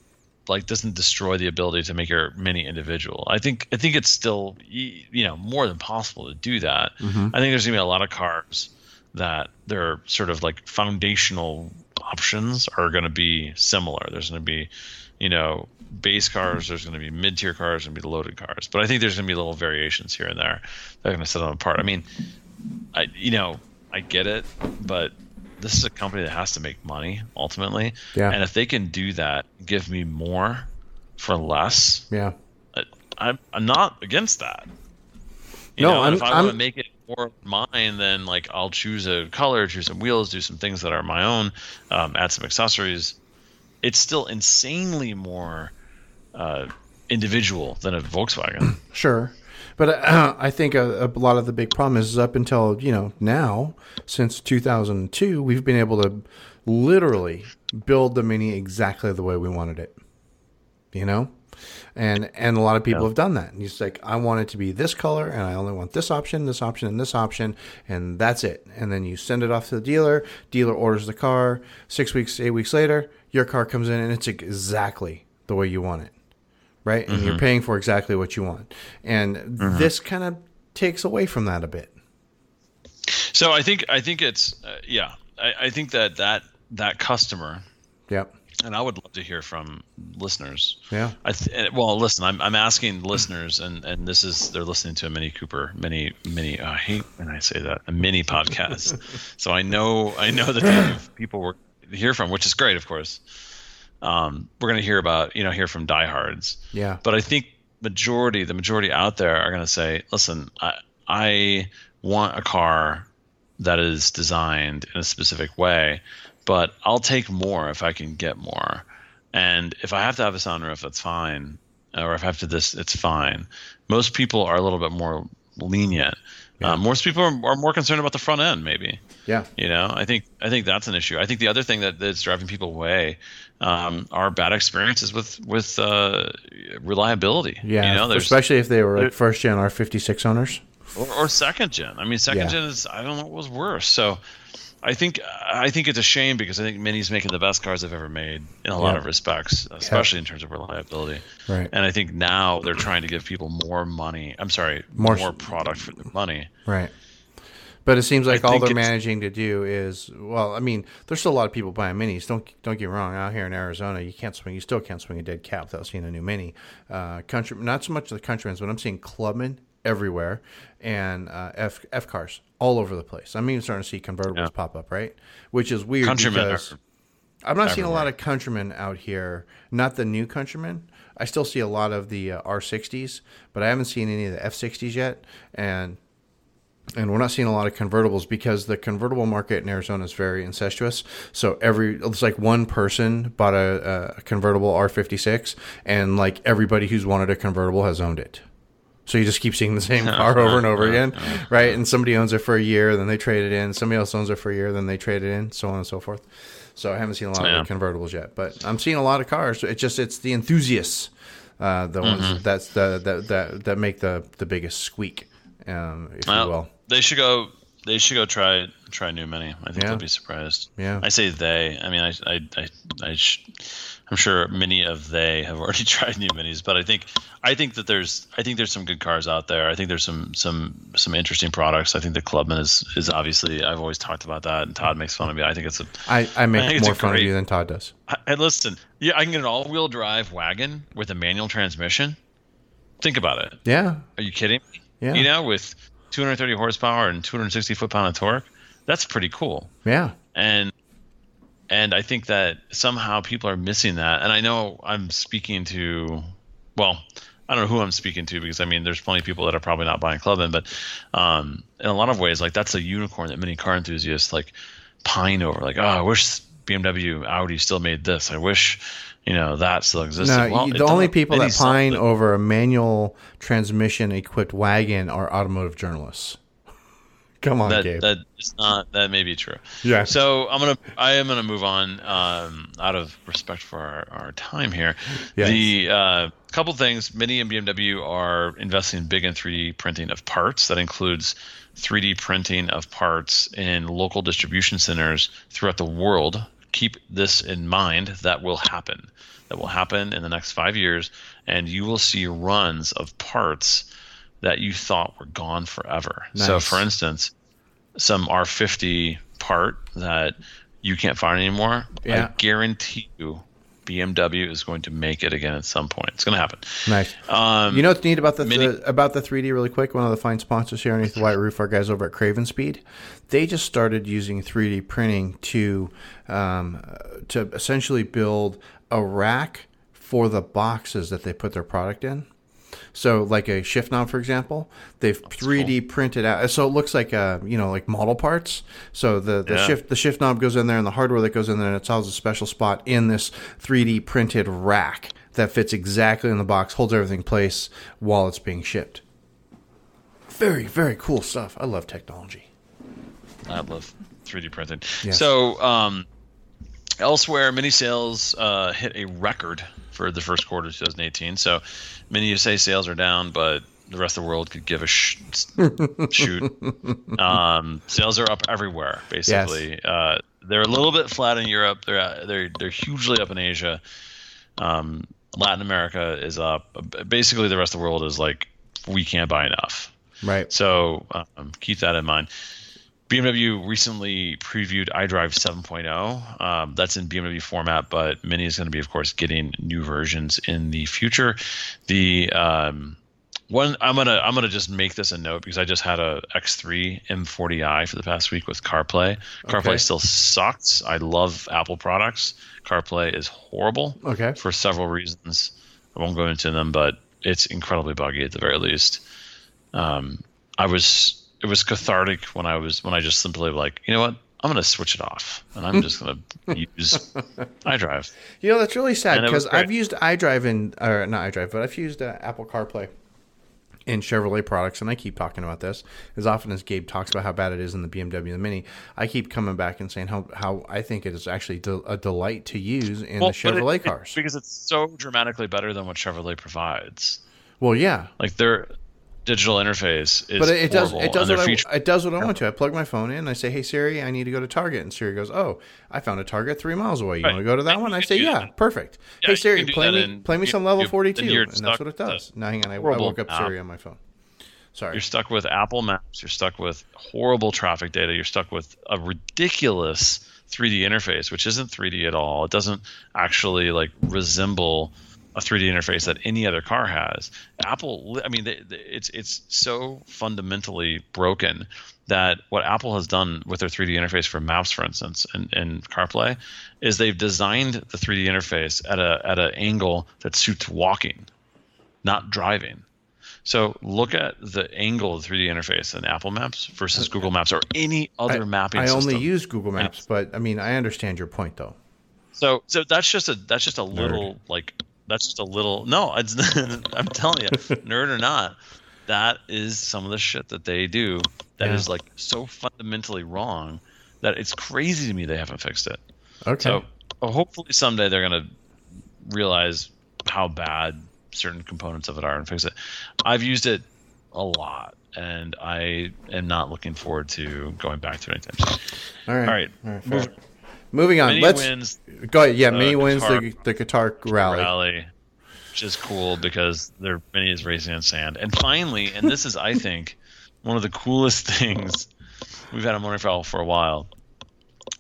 like doesn't destroy the ability to make your mini individual. I think, I think it's still, you know, more than possible to do that. Mm-hmm. I think there's gonna be a lot of cars that their sort of like foundational options are going to be similar. There's going to be, you know, base cars. There's going to be mid-tier cars. and be loaded cars. But I think there's going to be little variations here and there that are going to set them apart. I mean, I you know I get it, but this is a company that has to make money ultimately. Yeah. And if they can do that, give me more for less, Yeah. I- I'm I'm not against that. You No, know, I'm- if I want to make it more mine, then like I'll choose a color, choose some wheels, do some things that are my own, um, add some accessories. It's still insanely more uh, individual than a Volkswagen. Sure. But uh, I think a, a lot of the big problem is up until, you know, now, since 2002, we've been able to literally build the Mini exactly the way we wanted it. You know? And and a lot of people Yeah. have done that. And it's like, I want it to be this color, and I only want this option, this option, and this option, and that's it. And then you send it off to the dealer. Dealer orders the car. Six weeks, eight weeks later, your car comes in, and it's exactly the way you want it right? And you're paying for exactly what you want. And this kind of takes away from that a bit. so I think I think it's uh, yeah I, I think that that that customer Yep. And I would love to hear from listeners. Yeah. I th- well, listen, I'm, I'm asking listeners, and, and this is they're listening to a Mini Cooper, mini mini. uh, I hate when I say that a mini podcast. so I know I know the type of people we're hear from, which is great, of course. Um, we're going to hear about you know hear from diehards, Yeah. but I think majority the majority out there are going to say, listen, I I want a car that is designed in a specific way, but I'll take more if I can get more. And if I have to have a sunroof, that's fine. Or if I have to this, it's fine. Most people are a little bit more lenient. Uh, most people are, are more concerned about the front end, maybe. Yeah. You know, I think I think that's an issue. I think the other thing that, that's driving people away um, are bad experiences with with uh, reliability. Yeah. you know, Especially if they were like first gen R56 owners. or, or second gen. I mean, second Yeah. gen is I don't know what was worse. So I think I think it's a shame because I think Mini's making the best cars they've ever made in a lot Yeah. of respects, especially in terms of reliability. Right. And I think now they're trying to give people more money. I'm sorry, More- more, product for their money. Right. But it seems like I all they're managing to do is well, I mean, there's still a lot of people buying minis. Don't don't get wrong. Out here in Arizona, you can't swing. You still can't swing a dead cat without seeing a new mini. Uh, country, not so much the countrymen, but I'm seeing clubmen everywhere and uh, F F cars all over the place. I'm even starting to see convertibles Yeah. pop up. Right, which is weird Countrymen because I'm not seeing a lot of Countrymen out here. Not the new Countrymen. I still see a lot of the uh, R60s, but I haven't seen any of the F60s yet. And and we're not seeing a lot of convertibles because the convertible market in Arizona is very incestuous. So every it's like one person bought a, a convertible R56, and like everybody who's wanted a convertible has owned it. So you just keep seeing the same car over and over again, right? And somebody owns it for a year, then they trade it in. Somebody else owns it for a year, then they trade it in, so on and so forth. So I haven't seen a lot Yeah. of convertibles yet, but I'm seeing a lot of cars. It's just it's the enthusiasts, uh, the Mm-hmm. ones that's the that that that make the the biggest squeak, um, if you Well, will. they should go. They should go try try New Mini. I think Yeah. they'll be surprised. Yeah. I say they. I mean, I I I, I sh- I'm sure many of they have already tried New Minis, but I think I think that there's I think there's some good cars out there. I think there's some some some interesting products. I think the Clubman is is obviously I've always talked about that, and Todd makes fun of me. I think it's a I, I make it's more fun great- of you than Todd does. and listen, yeah, I can get an all-wheel drive wagon with a manual transmission. Think about it. Yeah, Are you kidding me? Yeah. You know, with 230 horsepower and 260 foot-pound of torque, that's pretty cool. yeah, And and I think that somehow people are missing that. And I know I'm speaking to, well, I don't know who I'm speaking to because I mean, there's plenty of people that are probably not buying Clubman, but um, in a lot of ways, like that's a unicorn that many car enthusiasts like pine over. Like, oh, I wish BMW, Audi still made this. I wish, you know, that still existed. No, Well, the only people that pine something. over a manual transmission equipped wagon are automotive journalists. Come on, that Gabe. that is not that may be true. Yeah. So I'm gonna I am gonna move on um, out of respect for our, our time here. Yes. The uh, couple things Mini and BMW are investing big in 3D printing of parts. That includes 3D printing of parts in local distribution centers throughout the world. Keep this in mind. That will happen. That will happen in the next five years, and you will see runs of parts that you thought were gone forever. So, for instance, some R50 part that you can't find anymore, Yeah. I guarantee you BMW is going to make it again at some point. It's going to happen. nice. Um, You know what's neat about the, Mini- the about the 3D really quick? One of the fine sponsors here underneath the white roof, our guys over at Craven Speed, they just started using 3D printing to um, to essentially build a rack for the boxes that they put their product in. So, like a shift knob, for example, they've 3D printed out. So it looks like uh, you know, like model parts. So the, the Yeah. shift the shift knob goes in there, and the hardware that goes in there, and it has a special spot in this 3D printed rack that fits exactly in the box, holds everything in place while it's being shipped. Very, very cool stuff. I love technology. I love 3D printing. Yes. So, um, elsewhere, mini sales uh, hit a record for the first quarter of 2018. So, many you say sales are down, but the rest of the world could give a sh- shoot. Um, sales are up everywhere, basically. Uh, they're a little bit flat in Europe. They're they're they're hugely up in Asia. Um, Latin America is up. Basically, the rest of the world is like we can't buy enough. Right. So um, keep that in mind. BMW recently previewed iDrive 7.0. Um, that's in BMW format, but Mini is going to be, of course, getting new versions in the future. The um, one I'm gonna I'm gonna just make this a note because I just had a X3 M40i for the past week with CarPlay. CarPlay Okay. still sucks. I love Apple products. CarPlay is horrible Okay. for several reasons. I won't go into them, but it's incredibly buggy at the very least. Um, I was it was cathartic when I was when I just simply like you know what I'm gonna switch it off and I'm just gonna use iDrive. You know that's really sad it because. I've used iDrive in or not iDrive, but I've used uh, Apple CarPlay in Chevrolet products, and I keep talking about this as often as Gabe talks about how bad it is in the BMW the Mini. I keep coming back and saying how how I think it is actually del- a delight to use in Well, the it- Chevrolet it- cars. because it's so dramatically better than what Chevrolet provides. well, yeah, Like their digital interface is but it, it does it does what I, feature- it does what I want to. I plug my phone in, I say, "Hey Siri, I need to go to Target," and Siri goes, "Oh, I found a Target three miles away. You Right. want to go to that And one?" I say, "Yeah, that. perfect." Yeah, hey Siri, play me in play me some level forty two, and two, you're and that's what it does. Now hang on, I, I woke up app. Siri on my phone. Sorry. You're stuck with Apple Maps. You're stuck with horrible traffic data. You're stuck with a ridiculous 3D interface, which isn't 3D at all. It doesn't actually like resemble a 3D interface that any other car has. Apple, I mean, they, they, it's it's so fundamentally broken that what Apple has done with their 3D interface for Maps, for instance, and, and CarPlay, is they've designed the 3D interface at a at an angle that suits walking, not driving. So look at the angle of the 3D interface in Apple Maps versus Google Maps or any other I, mapping. I system. only use Google Maps, but I mean, I understand your point though. So so that's just a that's just a little like that's just a little no. It's, I'm telling you, nerd or not, that is some of the shit that they do that Yeah. is like so fundamentally wrong that it's crazy to me they haven't fixed it. Okay. So uh, hopefully someday they're gonna realize how bad certain components of it are and fix it. I've used it a lot, and I am not looking forward to going back to it anytime soon. all right. All right, All right. Moving, on. many Let's wins go ahead. Yeah, uh, mini wins the the Qatar rally. rally, which is cool because their mini is racing on sand. And finally, and this is, I think, one of the coolest things we've had on Motoring File for a while.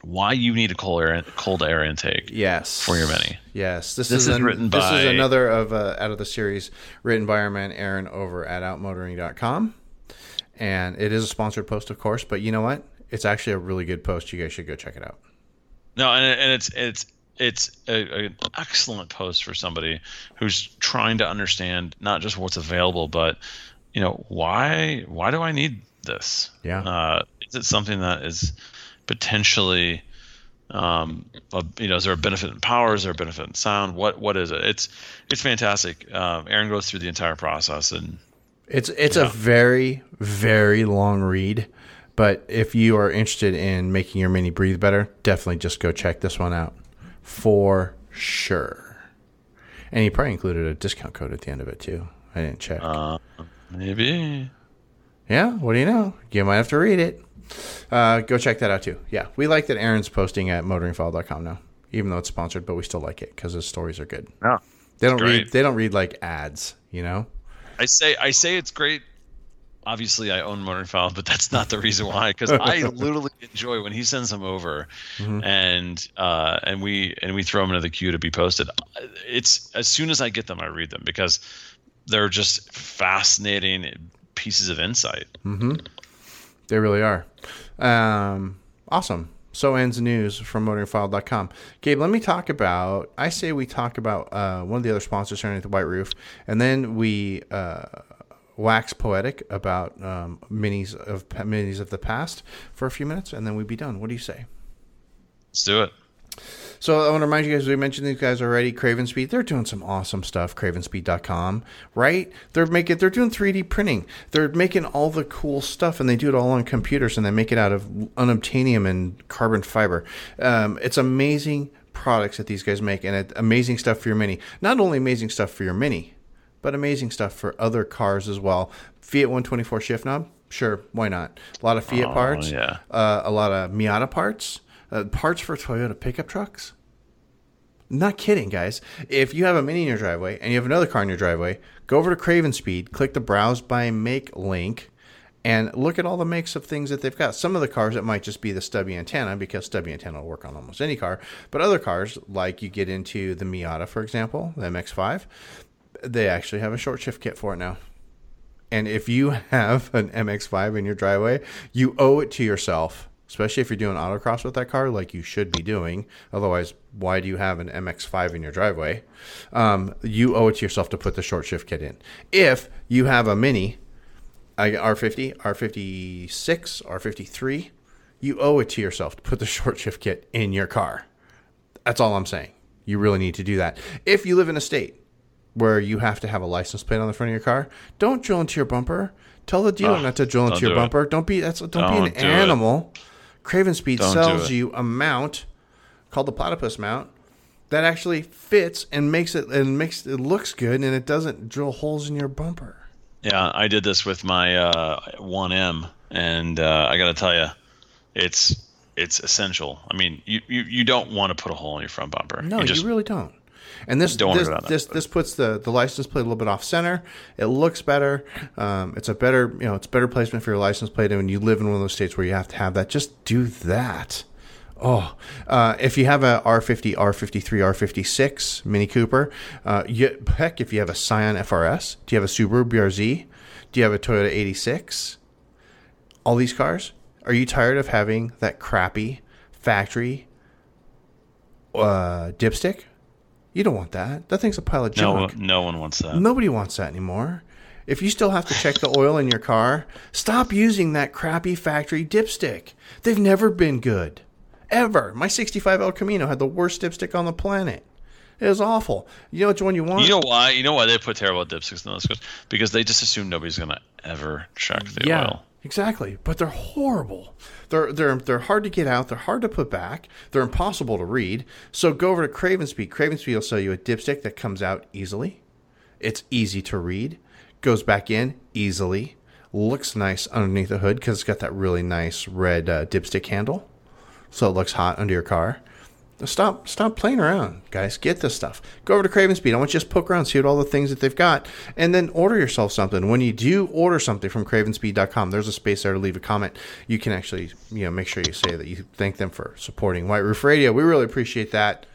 Why you need a cold air cold air intake Yes. for your mini? Yes, this, This is, is an- written This by- is another of uh, out of the series written by our man Aaron over at outmotoring.com. And it is a sponsored post, of course, but you know what? It's actually a really good post. You guys should go check it out. No, and, and it's it's it's a, an excellent post for somebody who's trying to understand not just what's available, but you know why why do I need this? Yeah. Uh, is it something that is potentially um, a, you know, is there a benefit in power? Is there a benefit in sound? What what is it? It's it's fantastic. Um, Aaron goes through the entire process, and It's it's a very very long read, but if you are interested in making your mini breathe better, definitely just go check this one out for sure. And he probably included a discount code at the end of it too. I didn't check. uh, maybe Yeah, what do you know? You might have to read it. Uh, go check that out too. Yeah, we like that Aaron's posting at motoringfile.com now, even though it's sponsored, but we still like it because his stories are good. yeah. They don't great. read. They don't read like ads, you know. I say I say it's great. Obviously, I own Motoring File, but that's not the reason why. Because I literally enjoy when he sends them over, and uh, and we and we throw them into the queue to be posted. It's as soon as I get them, I read them because they're just fascinating pieces of insight. They really are. Um, awesome. So ends news from motoringfile.com. Gabe, let me talk about. I say we talk about uh, one of the other sponsors here underneath the White Roof, and then we uh, wax poetic about um, minis of minis of the past for a few minutes, and then we'd be done. What do you say? Let's do it. So I want to remind you guys, we mentioned these guys already. Craven Speed, they're doing some awesome stuff. Cravenspeed.com, right? They're making, they're doing 3D printing. They're making all the cool stuff, and they do it all on computers, and they make it out of unobtainium and carbon fiber. Um, it's amazing products that these guys make, and it, amazing stuff for your Mini. Not only amazing stuff for your Mini, but amazing stuff for other cars as well. Fiat 124 shift knob, sure, why not? A lot of Fiat Oh, parts, yeah. uh, a lot of Miata parts, uh, parts for Toyota pickup trucks. Not kidding, guys. If you have a Mini in your driveway and you have another car in your driveway, go over to Craven Speed, click the Browse by Make link, and look at all the makes of things that they've got. Some of the cars it might just be the stubby antenna because stubby antenna will work on almost any car. But other cars, like you get into the Miata, for example, the MX-5, they actually have a short shift kit for it now. And if you have an MX5 in your driveway, you owe it to yourself, especially if you're doing autocross with that car, like you should be doing. Otherwise, why do you have an MX5 in your driveway? Um, you owe it to yourself to put the short shift kit in. If you have a Mini, R50, R56, R53, you owe it to yourself to put the short shift kit in your car. That's all I'm saying. You really need to do that. If you live in a state where you have to have a license plate on the front of your car, don't drill into your bumper. Tell the dealer Ugh, not to drill into your do it. bumper. Don't be that's don't, be Don't an do it. animal. Craven Speed Don't sells you a mount called the platypus mount that actually fits and makes it and makes it looks good and it doesn't drill holes in your bumper. Yeah, I did this with my uh, 1M, and uh, I got to tell you, it's it's essential. I mean, you, you, you don't want to put a hole in your front bumper. No, you you, really don't. And this this go down that this, this puts the, the license plate a little bit off center. It looks better. Um, it's a better you know it's better placement for your license plate. And when you live in one of those states where you have to have that, just do that. Oh, uh, if you have a R50, R53, R56 Mini Cooper, uh, you, heck, if you have a Scion FRS, do you have a Subaru BRZ? Do you have a Toyota 86? All these cars, are you tired of having that crappy factory uh, dipstick? You don't want that. That thing's a pile of No, junk. no one wants that. Nobody wants that anymore. If you still have to check the oil in your car, stop using that crappy factory dipstick. They've never been good. Ever. My 65 El Camino had the worst dipstick on the planet. It was awful. You know which one you want? You know why? You know why they put terrible dipsticks in those cars? Because they just assume nobody's gonna ever check the yeah, oil. exactly. But they're horrible. They're they're they're hard to get out. They're hard to put back. They're impossible to read. So go over to Craven Speed. Craven Speed will sell you a dipstick that comes out easily. It's easy to read. Goes back in easily. Looks nice underneath the hood because it's got that really nice red uh, dipstick handle. So it looks hot under your car. Stop stop playing around, guys. Get this stuff. Go over to Craven Speed. I want you to just poke around, see what all the things that they've got, and then order yourself something. When you do order something from cravenspeed.com, there's a space there to leave a comment. You can actually, you know, make sure you say that you thank them for supporting White Roof Radio. We really appreciate that.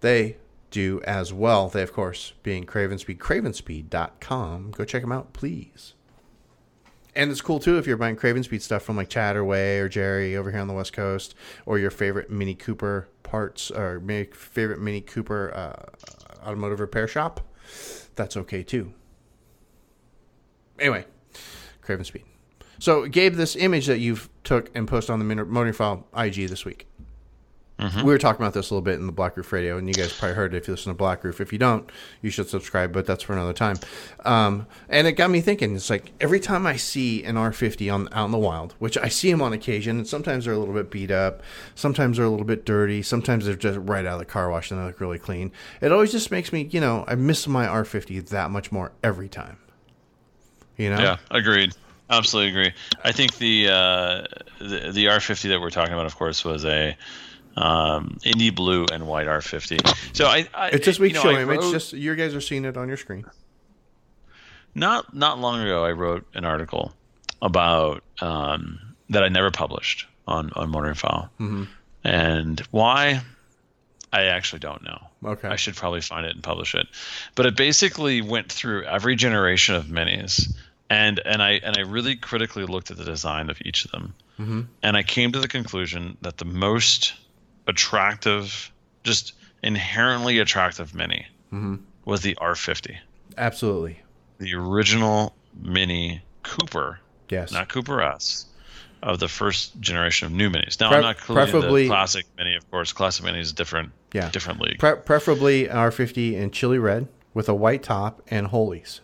They do as well. They, of course, being Craven Speed, cravenspeed.com. Go check them out, please. And it's cool too if you're buying Craven Speed stuff from like Chatterway or Jerry over here on the West Coast, or your favorite Mini Cooper parts or mi- favorite Mini Cooper uh, automotive repair shop. That's okay too. Anyway, Craven Speed. So, Gabe, this image that you've took and posted on the Motoring File IG this week. We were talking about this a little bit in the Black Roof Radio, and you guys probably heard it if you listen to Black Roof. If you don't, you should subscribe, but that's for another time. Um, and it got me thinking. It's like every time I see an R50 on out in the wild, which I see them on occasion, and sometimes they're a little bit beat up, sometimes they're a little bit dirty, sometimes they're just right out of the car wash and they look really clean. It always just makes me, you know, I miss my R50 that much more every time. You know? Yeah, agreed. Absolutely agree. I think the uh, the, the R50 that we're talking about, of course, was a um, Indi blue and white R50. So I, I It's this week's you know, show image. Just you guys are seeing it on your screen. not not long ago, I wrote an article about um, that I never published on on Motoring File, Mm-hmm. and why I actually don't know. Okay. I should probably find it and publish it, but it basically went through every generation of minis, and and I and I really critically looked at the design of each of them, Mm-hmm. and I came to the conclusion that the most attractive, just inherently attractive mini Mm-hmm. was the R50 Absolutely. the original Mini Cooper, Yes. not Cooper S, of the first generation of new minis. Now Pre- I'm not preferably- the classic Mini, of course. Classic Mini is different, Yeah. different league. Pre- preferably R50 in chili red with a white top and holies.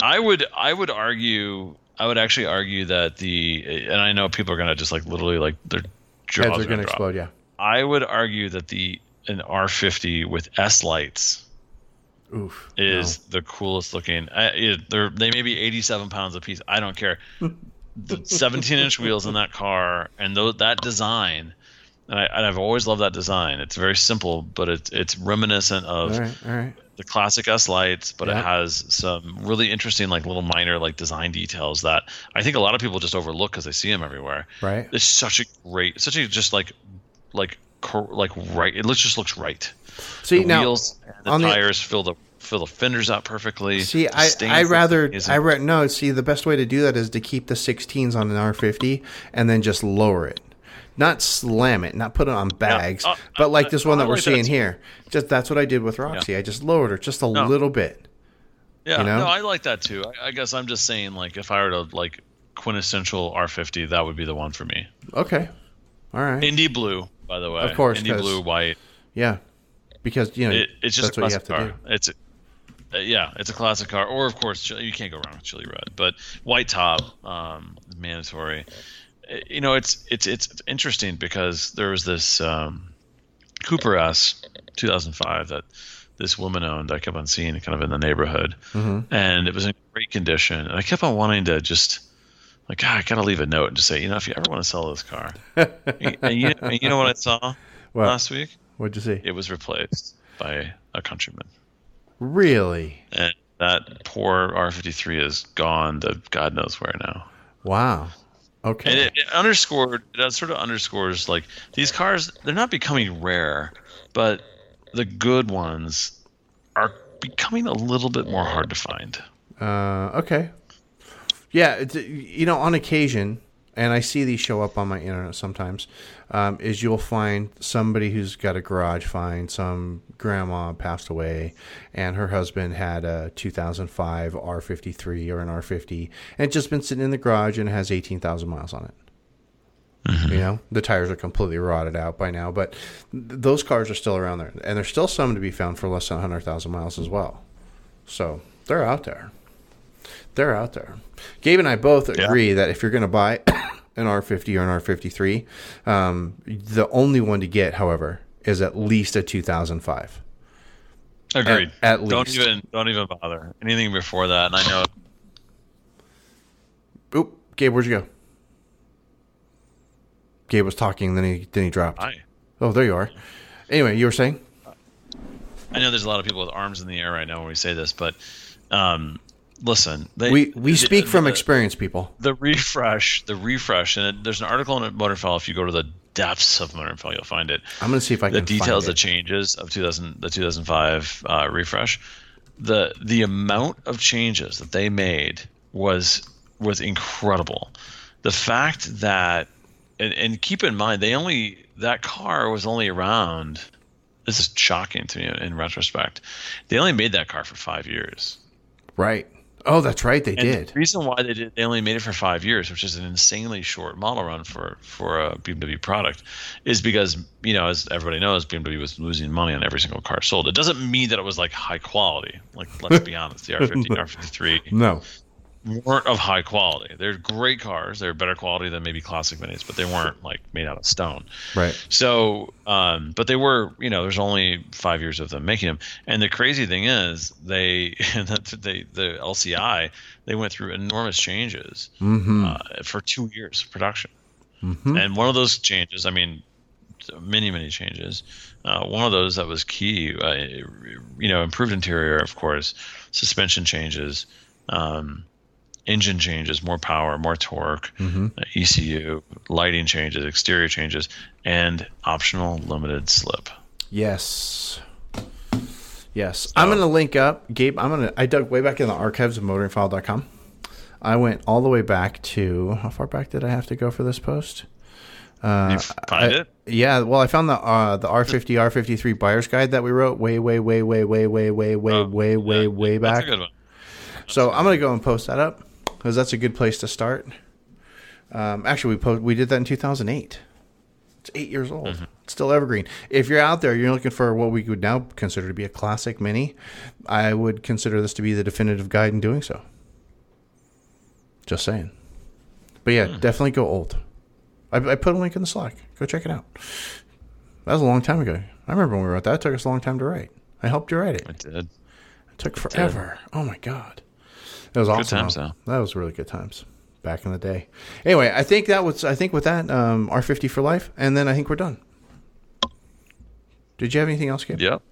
I would, I would argue, I would actually argue that the, and I know people are gonna just like literally like their jaws Heads are gonna going to drop. explode. Yeah. I would argue that the an R50 with S lights Oof. is the coolest looking. I, it, they're they may be 87 pounds a piece. I don't care. the 17 inch wheels in that car and tho- that design, and, I, and I've always loved that design. It's very simple, but it's it's reminiscent of All right. All right. the classic S lights, but Yeah. it has some really interesting like little minor like design details that I think a lot of people just overlook because they see them everywhere. Right. It's such a great, such a just like like cor- like right. It looks just looks right. See the now. wheels and the on the- tires fill the fill the fenders out perfectly. See, The I I rather. I ra- no. See, the best way to do that is to keep the 16s on an R50 and then just lower it, not slam it, not put it on bags, uh, but like uh, this one that we're like seeing here. Just that's what I did with Roxy. I just lowered her just a No. little bit. Yeah, you know? no, I like that too. I, I guess I'm just saying, like, if I were to like quintessential R50, that would be the one for me. Okay. All right. Indi blue, by the way. Of course, Indi blue, white. yeah. Because you know It, it's just a what you have classic to car. It's uh, yeah, it's a classic car. Or of course, chili- you can't go wrong with chili red. But white top, um, mandatory. Uh, You know, it's it's it's interesting because there was this um, Cooper S 2005 that this woman owned. I kept on seeing kind of in the neighborhood, Mm-hmm. and it was in great condition. And I kept on wanting to just like, God, I gotta leave a note and just say, you know, if you ever want to sell this car, and you, and you know what I saw What? last week? What'd you see? It was replaced by a Countryman, Really? and that poor R53 is gone to God knows where now. Wow. Okay. And it, it underscored that sort of underscores like these cars they're not becoming rare, but the good ones are becoming a little bit more hard to find. Uh, okay. Yeah, it's, you know, on occasion, and I see these show up on my internet sometimes, um, is you'll find somebody who's got a garage find, some grandma passed away, and her husband had a 2005 R53 or an R50, and it's just been sitting in the garage and it has 18,000 miles on it. You know, the tires are completely rotted out by now, but th- those cars are still around there, and there's still some to be found for less than 100,000 miles as well. So they're out there. They're out there. Gabe and I both agree that if you're going to buy an R50 or an R53, um, the only one to get, however, is at least a 2005. Agreed. at Don't least. even don't even bother. Anything before that, and I know Oop, Gabe, where'd you go? Gabe was talking, then he then he dropped. I Oh, there you are. Anyway, you were saying? I know there's a lot of people with arms in the air right now when we say this, but um, listen, they, We we the- speak from the- experience, people. the refresh, the refresh, and it, there's an article in Motoring File. If you go to the depths of Motoring File, you'll find it. I'm going to see if I the can details, the changes of 2000, the 2005 uh, refresh, the the amount of changes that they made was was incredible. The fact that, and, and keep in mind, they only that car was only around. This is shocking to me in retrospect. They only made that car for five years. Right. Oh, that's right. They And did. The reason why they did they only made it for five years, which is an insanely short model run for for a BMW product, is because you know as everybody knows, BMW was losing money on every single car sold. It doesn't mean that it was like high quality. Like let's be honest, the R50, R53 No. Weren't of high quality. They're great cars. They're better quality than maybe classic minis, but they weren't like made out of stone. Right. So, um, but they were, you know, there's only five years of them making them. And the crazy thing is, they, they the LCI, they went through enormous changes Mm-hmm. uh, for two years of production. And one of those changes, I mean, many, many changes. Uh, one of those that was key, uh, you know, improved interior, of course, suspension changes, um, engine changes, more power, more torque, uh, ECU, lighting changes, exterior changes, and optional limited slip. Yes. Yes. I'm going to link up, Gabe. I'm going to, I dug way back in the archives of motoringfile.com. I went all the way back to, how far back did I have to go for this post? you find I- it? Yeah, well, I found the uh, the R50 R53 buyer's guide that we wrote way, way, way, way, way, way, way, way, Oh, way, way, yeah, way That's back. a good one. So I'm gonna go and post that up because that's a good place to start. Um, actually, we post, we did that in 2008. It's eight years old. Mm-hmm. It's still evergreen. If you're out there, you're looking for what we would now consider to be a classic mini. I would consider this to be the definitive guide in doing so. Just saying. But yeah, Hmm. definitely go old. I, I put a link in the Slack. Go check it out. That was a long time ago. I remember when we wrote that. It took us a long time to write. I helped you write it. I did. It took forever. Oh my god, it was awesome. times, though. That was really good times back in the day. Anyway, I think that was. I think with that, um, R fifty for life, and then I think we're done. Did you have anything else, Gabe? Yep.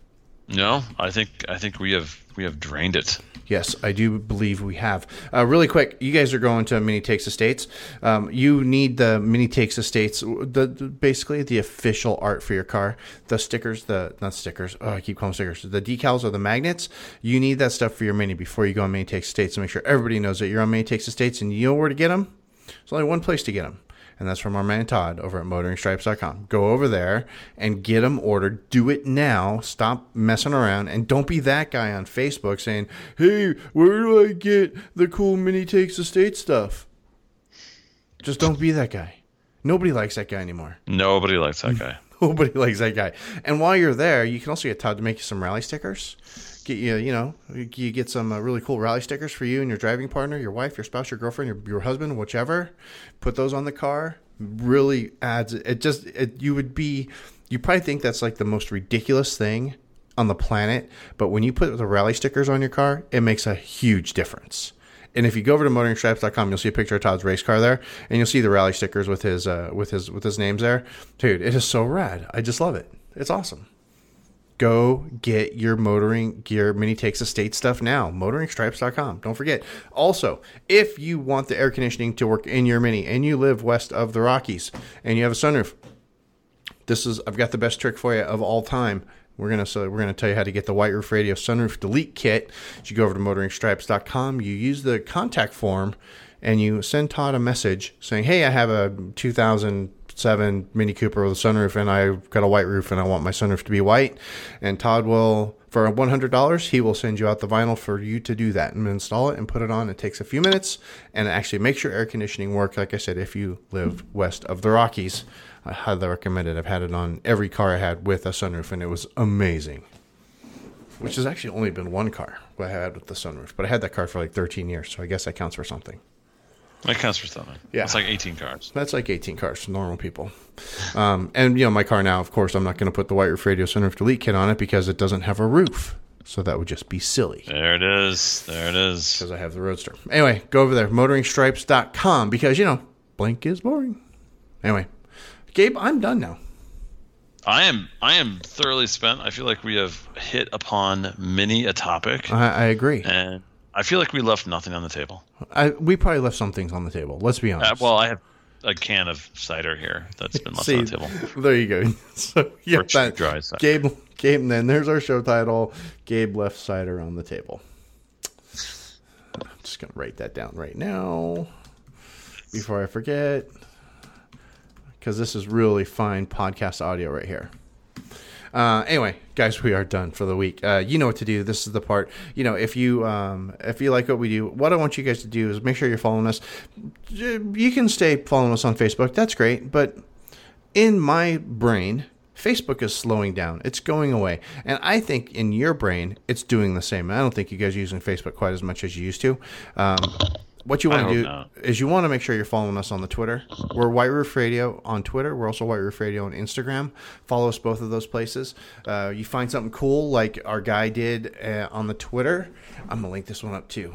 No, I think I think we have we have drained it. Yes, I do believe we have. Uh, really quick, you guys are going to Mini Takes the States. Um, you need the Mini Takes the States, the, the basically the official art for your car. The stickers, the not stickers. Oh, I keep calling stickers. The decals or the magnets. You need that stuff for your Mini before you go on Mini Takes the States to make sure everybody knows that you're on Mini Takes the States and you know where to get them. There's only one place to get them. And that's from our man Todd over at motoringstripes.com. Go over there and get them ordered. Do it now. Stop messing around. And don't be that guy on Facebook saying, hey, where do I get the cool Mini Takes the States stuff? Just don't be that guy. Nobody likes that guy anymore. Nobody likes that guy. Nobody likes that guy. And while you're there, you can also get Todd to make you some rally stickers. Get you, you know, you get some uh, really cool rally stickers for you and your driving partner, your wife, your spouse, your girlfriend, your, your husband, whichever. Put those on the car. Really adds it. Just it, you would be. You probably think that's like the most ridiculous thing on the planet, but when you put the rally stickers on your car, it makes a huge difference. And if you go over to motoringstripes.com, you'll see a picture of Todd's race car there, and you'll see the rally stickers with his uh, with his with his names there. Dude, it is so rad. I just love it. It's awesome. Go get your motoring gear Mini Takes the States stuff now. Motoringstripes.com. Don't forget. Also, if you want the air conditioning to work in your mini and you live west of the Rockies and you have a sunroof, this is I've got the best trick for you of all time. We're gonna so we're gonna tell you how to get the White Roof Radio Sunroof Delete Kit. You go over to motoringstripes.com. You use the contact form, and you send Todd a message saying, "Hey, I have a 2007 Mini Cooper with a sunroof, and I've got a white roof, and I want my sunroof to be white." And Todd will, for $100, he will send you out the vinyl for you to do that and install it and put it on. It takes a few minutes, and it actually makes your air conditioning work. Like I said, if you live west of the Rockies. I highly recommend it. I've had it on every car I had with a sunroof, and it was amazing. Which has actually only been one car I had with the sunroof, but I had that car for like 13 years, so I guess that counts for something. That counts for something. Yeah. It's like 18 cars. That's like 18 cars for normal people. Um, and, you know, my car now, of course, I'm not going to put the White Roof Radio Sunroof Delete kit on it because it doesn't have a roof. So that would just be silly There it is. There it is. because I have the Roadster. Anyway, go over there, motoringstripes.com, because, you know, blank is boring. Anyway, Gabe, I'm done now. I am I am thoroughly spent. I feel like we have hit upon many a topic, I, I agree. and I feel like we left nothing on the table. I, we probably left some things on the table. Let's be Uh, honest. well, I have a can of cider here that's been left See, on the table. there you go. So yeah, that, dry cider. Gabe, Gabe, and then there's our show title. Gabe left cider on the table. I'm just gonna write that down right now before I forget, because this is really fine podcast audio right here. Uh, anyway, guys, we are done for the week. Uh, you know what to do. This is the part. You know, if you um, if you like what we do, what I want you guys to do is make sure you're following us. You can stay following us on Facebook. That's great, but in my brain, Facebook is slowing down. It's going away. And I think in your brain, it's doing the same. I don't think you guys are using Facebook quite as much as you used to. Um, what you want to do is you want to make sure you're following us on the Twitter. We're White Roof Radio on Twitter. We're also White Roof Radio on Instagram. Follow us both of those places. Uh, you find something cool like our guy did uh, on the Twitter. I'm gonna link this one up too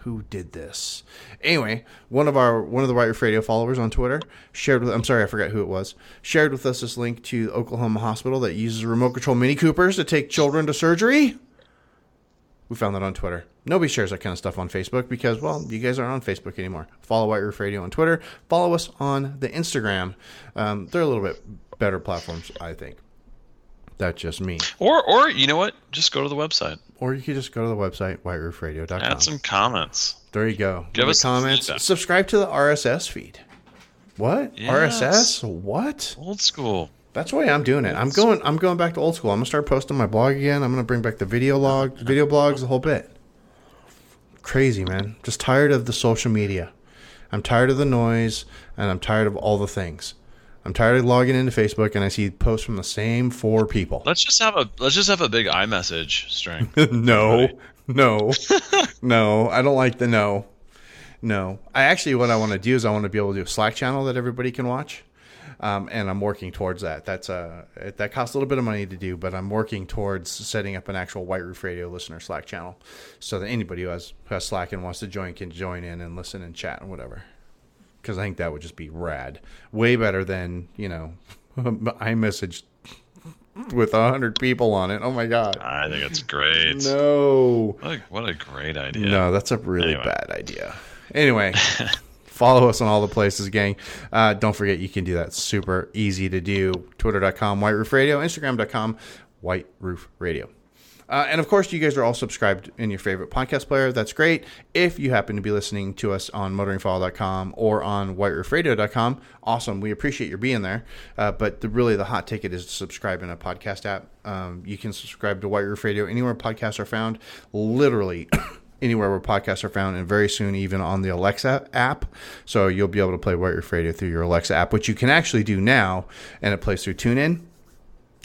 who did this. Anyway, one of our one of the White Roof Radio followers on Twitter shared with I'm sorry I forgot who it was shared with us this link to Oklahoma Hospital that uses remote control Mini Coopers to take children to surgery. We found that on Twitter. Nobody shares that kind of stuff on Facebook because, well, you guys aren't on Facebook anymore. Follow White Roof Radio on Twitter. Follow us on the Instagram. Um, they're a little bit better platforms, I think. That's just me. Or or you know what? Just go to the website. Or you could just go to the website, whiteroofradio.com. Add some comments. There you go. Give us comments. feedback. Subscribe to the RSS feed. What? Yes. RSS? What? Old school. That's the way I'm doing it. I'm going. I'm going back to old school. I'm gonna start posting my blog again. I'm gonna bring back the video log, video blogs, the whole bit. Crazy man. Just tired of the social media. I'm tired of the noise, and I'm tired of all the things. I'm tired of logging into Facebook and I see posts from the same four people. Let's just have a let's just have a big iMessage string. no, no, no. I don't like the no. No. I actually, what I want to do is I want to be able to do a Slack channel that everybody can watch. Um, and I'm working towards that. That's uh, that costs a little bit of money to do, but I'm working towards setting up an actual White Roof Radio listener Slack channel, so that anybody who has who has Slack and wants to join can join in and listen and chat and whatever. Because I think that would just be rad, way better than you know, iMessage with a hundred people on it. Oh my god, I think it's great. no. What, a, what a great idea. No, that's a really Anyway. bad idea. Anyway, follow us on all the places, gang. Uh, don't forget you can do that super easy to do. Twitter.com, White Roof Radio, Instagram.com, White Roof Radio. Uh, and of course, you guys are all subscribed in your favorite podcast player. That's great. If you happen to be listening to us on motoringfile.com or on whiteroofradio.com, awesome. We appreciate your being there. Uh, but the, really, the hot ticket is to subscribe in a podcast app. Um, you can subscribe to White Roof Radio anywhere podcasts are found. Literally. Anywhere where podcasts are found, and very soon even on the Alexa app. So you'll be able to play White Roof Radio through your Alexa app, which you can actually do now, and it plays through TuneIn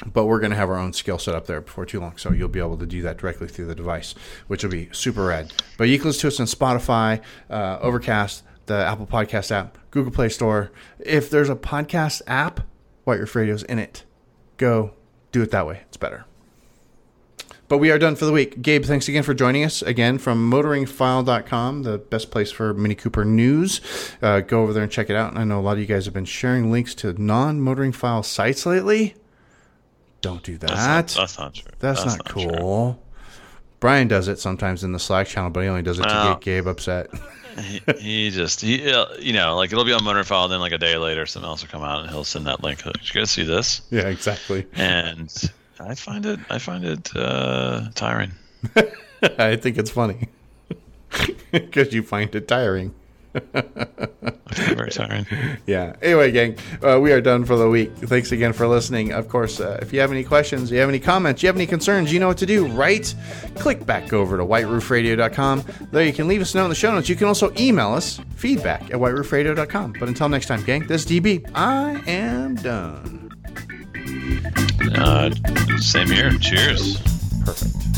but we're going to have our own skill set up there before too long. So you'll be able to do that directly through the device, which will be super rad. But you can listen to us on Spotify, uh, Overcast, the Apple Podcast app, Google Play Store. If there's a podcast app, White Roof Radio's in it. Go do it that way. It's better. But we are done for the week. Gabe, thanks again for joining us again from motoringfile.com, the best place for Mini Cooper news. Uh, go over there and check it out. And I know a lot of you guys have been sharing links to non motoring file sites lately Don't do that. That's not, that's not true. That's not, true. cool. Brian does it sometimes in the Slack channel, but he only does it to get Gabe upset. he, he just he uh, you know like it'll be on Motoring File, then like a day later something else will come out and he'll send that link. Did you guys see this? yeah, exactly. And I find it I find it uh, tiring. I think it's funny because you find it tiring. I find it very tiring. Yeah. Anyway, gang, uh, we are done for the week. Thanks again for listening. Of course, uh, if you have any questions, you have any comments, you have any concerns, you know what to do, right? Click back over to whiteroofradio.com. There you can leave us a note in the show notes. You can also email us feedback at whiteroofradio.com. But until next time, gang, this is DB. I am done. Uh, same here. Cheers. Perfect.